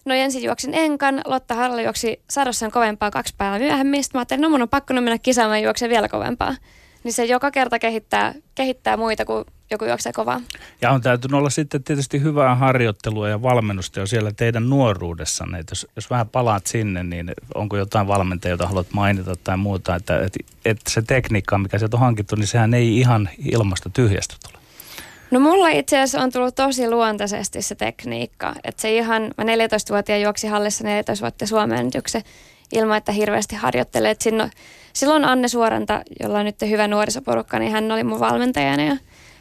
No ensin juoksin enkan, Lotta Harla juoksi sadossaan kovempaa kaksi päivää myöhemmin. Sitten mä ajattelin, no mun on pakko mennä kisaamaan ja juoksee vielä kovempaa. Niin se joka kerta kehittää, kehittää muita, kun joku juoksee kovaa. Ja on täytynyt olla sitten tietysti hyvää harjoittelua ja valmennusta jo siellä teidän nuoruudessanne. Jos, jos vähän palaat sinne, niin onko jotain valmentajia, jota haluat mainita tai muuta, että, että, että se tekniikka, mikä sieltä on hankittu, niin sehän ei ihan ilmasta tyhjästä tule. No mulla itse asiassa on tullut tosi luontaisesti se tekniikka. Että se ihan, mä 14-vuotiaan juoksi hallissa 14 vuotta Suomen ilman, että hirveästi harjoittelee. Et silloin Anne Suoranta, jolla on nyt hyvä nuorisoporukka, niin hän oli mun valmentajana ja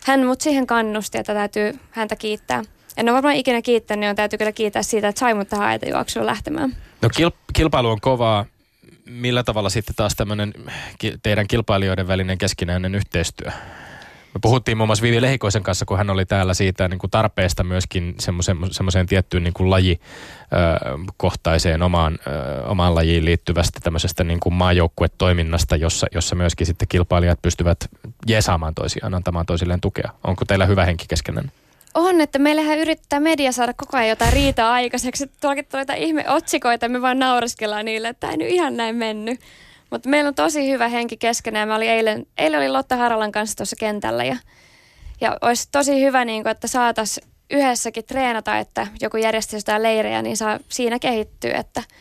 hän mut siihen kannusti, että täytyy häntä kiittää. En ole varmaan ikinä kiittänyt, niin on täytyy kyllä kiittää siitä, että sai mut tähän aitajuoksuun lähtemään. No kil- kilpailu on kovaa. Millä tavalla sitten taas tämmöinen teidän kilpailijoiden välinen keskinäinen yhteistyö me puhuttiin muun muassa Vivi Lehikoisen kanssa, kun hän oli täällä siitä niin kuin tarpeesta myöskin semmoiseen tiettyyn niin kuin lajikohtaiseen omaan, omaan lajiin liittyvästä tämmöisestä niin kuin maajoukkuetoiminnasta, jossa, jossa myöskin sitten kilpailijat pystyvät jeesaamaan toisiaan, antamaan toisilleen tukea. Onko teillä hyvä henki keskenään? On, että meillähän yrittää media saada koko ajan jotain riitaa aikaiseksi. Tuollakin tulee ihme otsikoita, me vaan naureskellaan niille, että ei nyt ihan näin mennyt. Mutta meillä on tosi hyvä henki keskenään. Mä olin eilen, eilen oli Lotta Haralan kanssa tuossa kentällä ja, ja olisi tosi hyvä, niin kun, että saataisiin yhdessäkin treenata, että joku järjestäisi jotain leirejä, niin saa siinä kehittyä, että –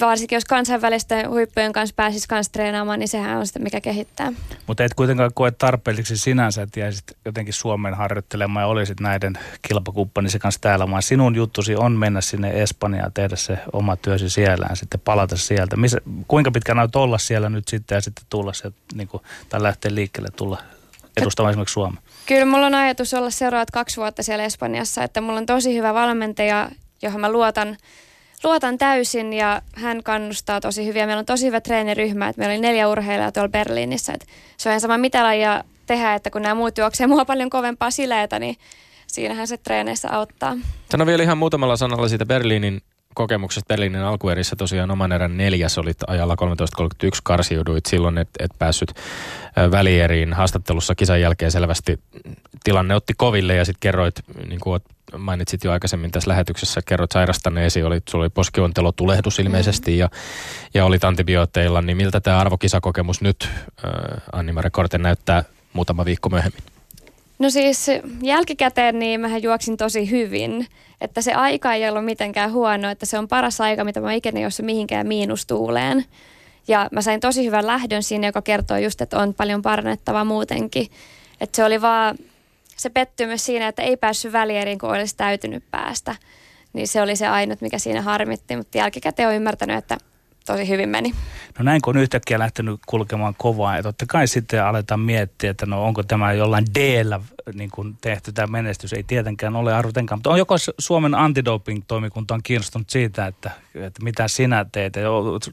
varsinkin jos kansainvälisten huippujen kanssa pääsisi kanssa treenaamaan, niin sehän on sitä, mikä kehittää. Mutta et kuitenkaan koe tarpeelliseksi sinänsä, että jäisit jotenkin Suomen harjoittelemaan ja olisit näiden kilpakumppanisi kanssa täällä, vaan sinun juttusi on mennä sinne Espanjaan tehdä se oma työsi siellä ja sitten palata sieltä. Missä, kuinka pitkään näyt olla siellä nyt sitten ja sitten tulla sieltä, niin kuin, tai lähteä liikkeelle tulla edustamaan esimerkiksi Suomea? Kyllä mulla on ajatus olla seuraavat kaksi vuotta siellä Espanjassa, että mulla on tosi hyvä valmentaja, johon mä luotan – luotan täysin ja hän kannustaa tosi hyvin. Meillä on tosi hyvä treeniryhmä, että meillä oli neljä urheilijaa tuolla Berliinissä. Että se on ihan sama mitä lajia tehdä, että kun nämä muut juoksee mua paljon kovempaa sileitä, niin siinähän se treeneissä auttaa. Sano vielä ihan muutamalla sanalla siitä Berliinin kokemuksesta Berliinin alkuerissä tosiaan oman erän neljäs olit ajalla 13.31, karsiuduit silloin, et, et päässyt välieriin. Haastattelussa kisan jälkeen selvästi tilanne otti koville ja sitten kerroit, niin kuin mainitsit jo aikaisemmin tässä lähetyksessä, kerroit sairastaneesi, oli, sulla oli poskiontelotulehdus ilmeisesti ja, ja olit antibiootteilla, niin miltä tämä arvokisakokemus nyt, äh, Anni-Mare Korte, näyttää muutama viikko myöhemmin? No siis jälkikäteen niin mähän juoksin tosi hyvin. Että se aika ei ollut mitenkään huono, että se on paras aika, mitä mä ikinä jossa mihinkään miinustuuleen. Ja mä sain tosi hyvän lähdön siinä, joka kertoo just, että on paljon parannettavaa muutenkin. Että se oli vaan se pettymys siinä, että ei päässyt välieriin, kun olisi täytynyt päästä. Niin se oli se ainut, mikä siinä harmitti, mutta jälkikäteen on ymmärtänyt, että tosi hyvin meni. No näin kun on yhtäkkiä lähtenyt kulkemaan kovaa, ja totta kai sitten aletaan miettiä, että no onko tämä jollain d niin kuin tehty tämä menestys, ei tietenkään ole arvotenkaan, mutta on joko Suomen antidoping-toimikunta on kiinnostunut siitä, että, että mitä sinä teet, ja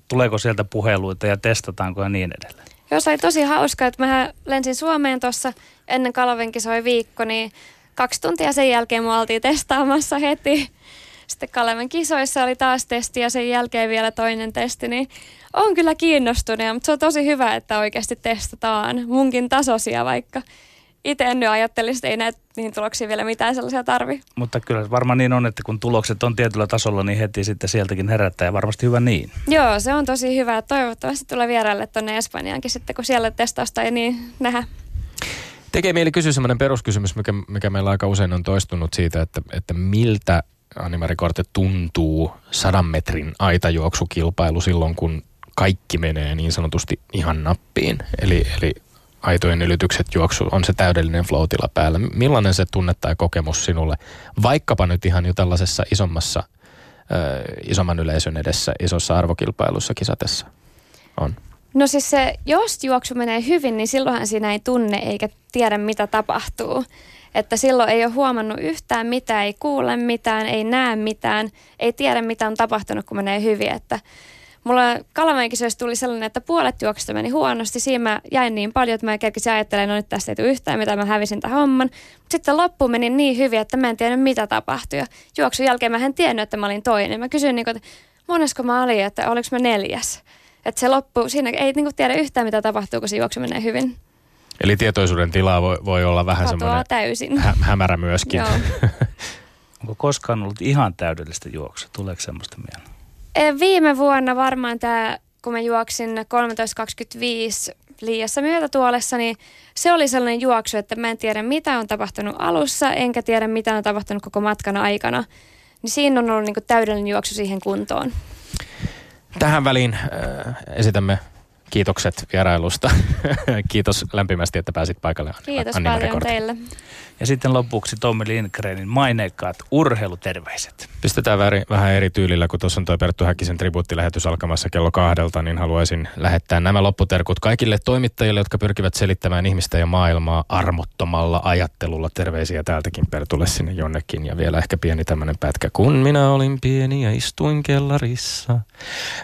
tuleeko sieltä puheluita ja testataanko ja niin edelleen. Joo, se oli tosi hauska, että mä lensin Suomeen tuossa ennen Kalavenkisoi viikko, niin kaksi tuntia sen jälkeen mua oltiin testaamassa heti sitten Kaleven kisoissa oli taas testi ja sen jälkeen vielä toinen testi, niin on kyllä kiinnostunut, mutta se on tosi hyvä, että oikeasti testataan munkin tasoisia, vaikka itse en nyt ajattelisi, että ei näitä niihin tuloksiin vielä mitään sellaisia tarvi. Mutta kyllä varmaan niin on, että kun tulokset on tietyllä tasolla, niin heti sitten sieltäkin herättää ja varmasti hyvä niin. Joo, se on tosi hyvä. Toivottavasti tulee vieraille tuonne Espanjaankin sitten, kun siellä testausta ei niin nähdä. Tekee mieli kysyä sellainen peruskysymys, mikä, mikä meillä aika usein on toistunut siitä, että, että miltä Animari Korte tuntuu sadan metrin aitajuoksukilpailu silloin, kun kaikki menee niin sanotusti ihan nappiin. Eli, eli aitojen ylitykset juoksu on se täydellinen flow päällä. Millainen se tunne tai kokemus sinulle, vaikkapa nyt ihan jo tällaisessa isommassa, ö, isomman yleisön edessä, isossa arvokilpailussa kisatessa on? No siis se, jos juoksu menee hyvin, niin silloinhan siinä ei tunne eikä tiedä mitä tapahtuu. Että silloin ei ole huomannut yhtään mitään, ei kuule mitään, ei näe mitään, ei tiedä mitä on tapahtunut, kun menee hyvin. Että mulla Kalamäenkisoissa tuli sellainen, että puolet juoksusta meni huonosti. Siinä mä jäin niin paljon, että mä kerkisin ajattelemaan, no nyt tästä ei tule yhtään, mitä mä hävisin tämän homman. Mutta sitten loppu meni niin hyvin, että mä en tiennyt mitä tapahtui. Ja juoksun jälkeen mä en tiennyt, että mä olin toinen. Mä kysyin, niin kuin, että monesko mä olin, että oliko mä neljäs. Että se loppu, siinä ei niin kuin, tiedä yhtään mitä tapahtuu, kun se juoksu menee hyvin. Eli tietoisuuden tila voi, voi olla vähän Katoaa semmoinen täysin. Hä- hämärä myöskin. Onko koskaan ollut ihan täydellistä juoksua? Tuleeko semmoista mieleen? E, viime vuonna varmaan tämä, kun mä juoksin 13.25 liiassa myötätuolessa, niin se oli sellainen juoksu, että mä en tiedä mitä on tapahtunut alussa, enkä tiedä mitä on tapahtunut koko matkan aikana. Niin siinä on ollut niin täydellinen juoksu siihen kuntoon. Tähän väliin äh, esitämme kiitokset vierailusta. Kiitos lämpimästi, että pääsit paikalle. Kiitos Anni paljon teille. Ja sitten lopuksi Tommi Lindgrenin maineikkaat urheiluterveiset. Pistetään vähän eri tyylillä, kun tuossa on toi Perttu Häkkisen tribuuttilähetys alkamassa kello kahdelta, niin haluaisin lähettää nämä lopputerkut kaikille toimittajille, jotka pyrkivät selittämään ihmistä ja maailmaa armottomalla ajattelulla. Terveisiä täältäkin Pertulle sinne jonnekin. Ja vielä ehkä pieni tämmöinen pätkä. Kun minä olin pieni ja istuin kellarissa,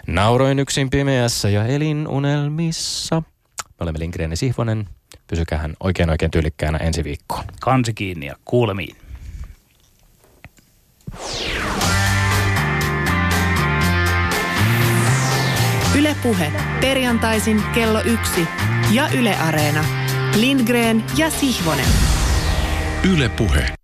nauroin yksin pimeässä ja elin unelmissa. Me olemme Lindgren ja Sihvonen. Pysykää oikein oikein tyylikkäänä ensi viikkoon. Kansi kiinni ja kuulemiin. Ylepuhe perjantaisin kello yksi ja Yle Areena. Lindgren ja Sihvonen. Ylepuhe.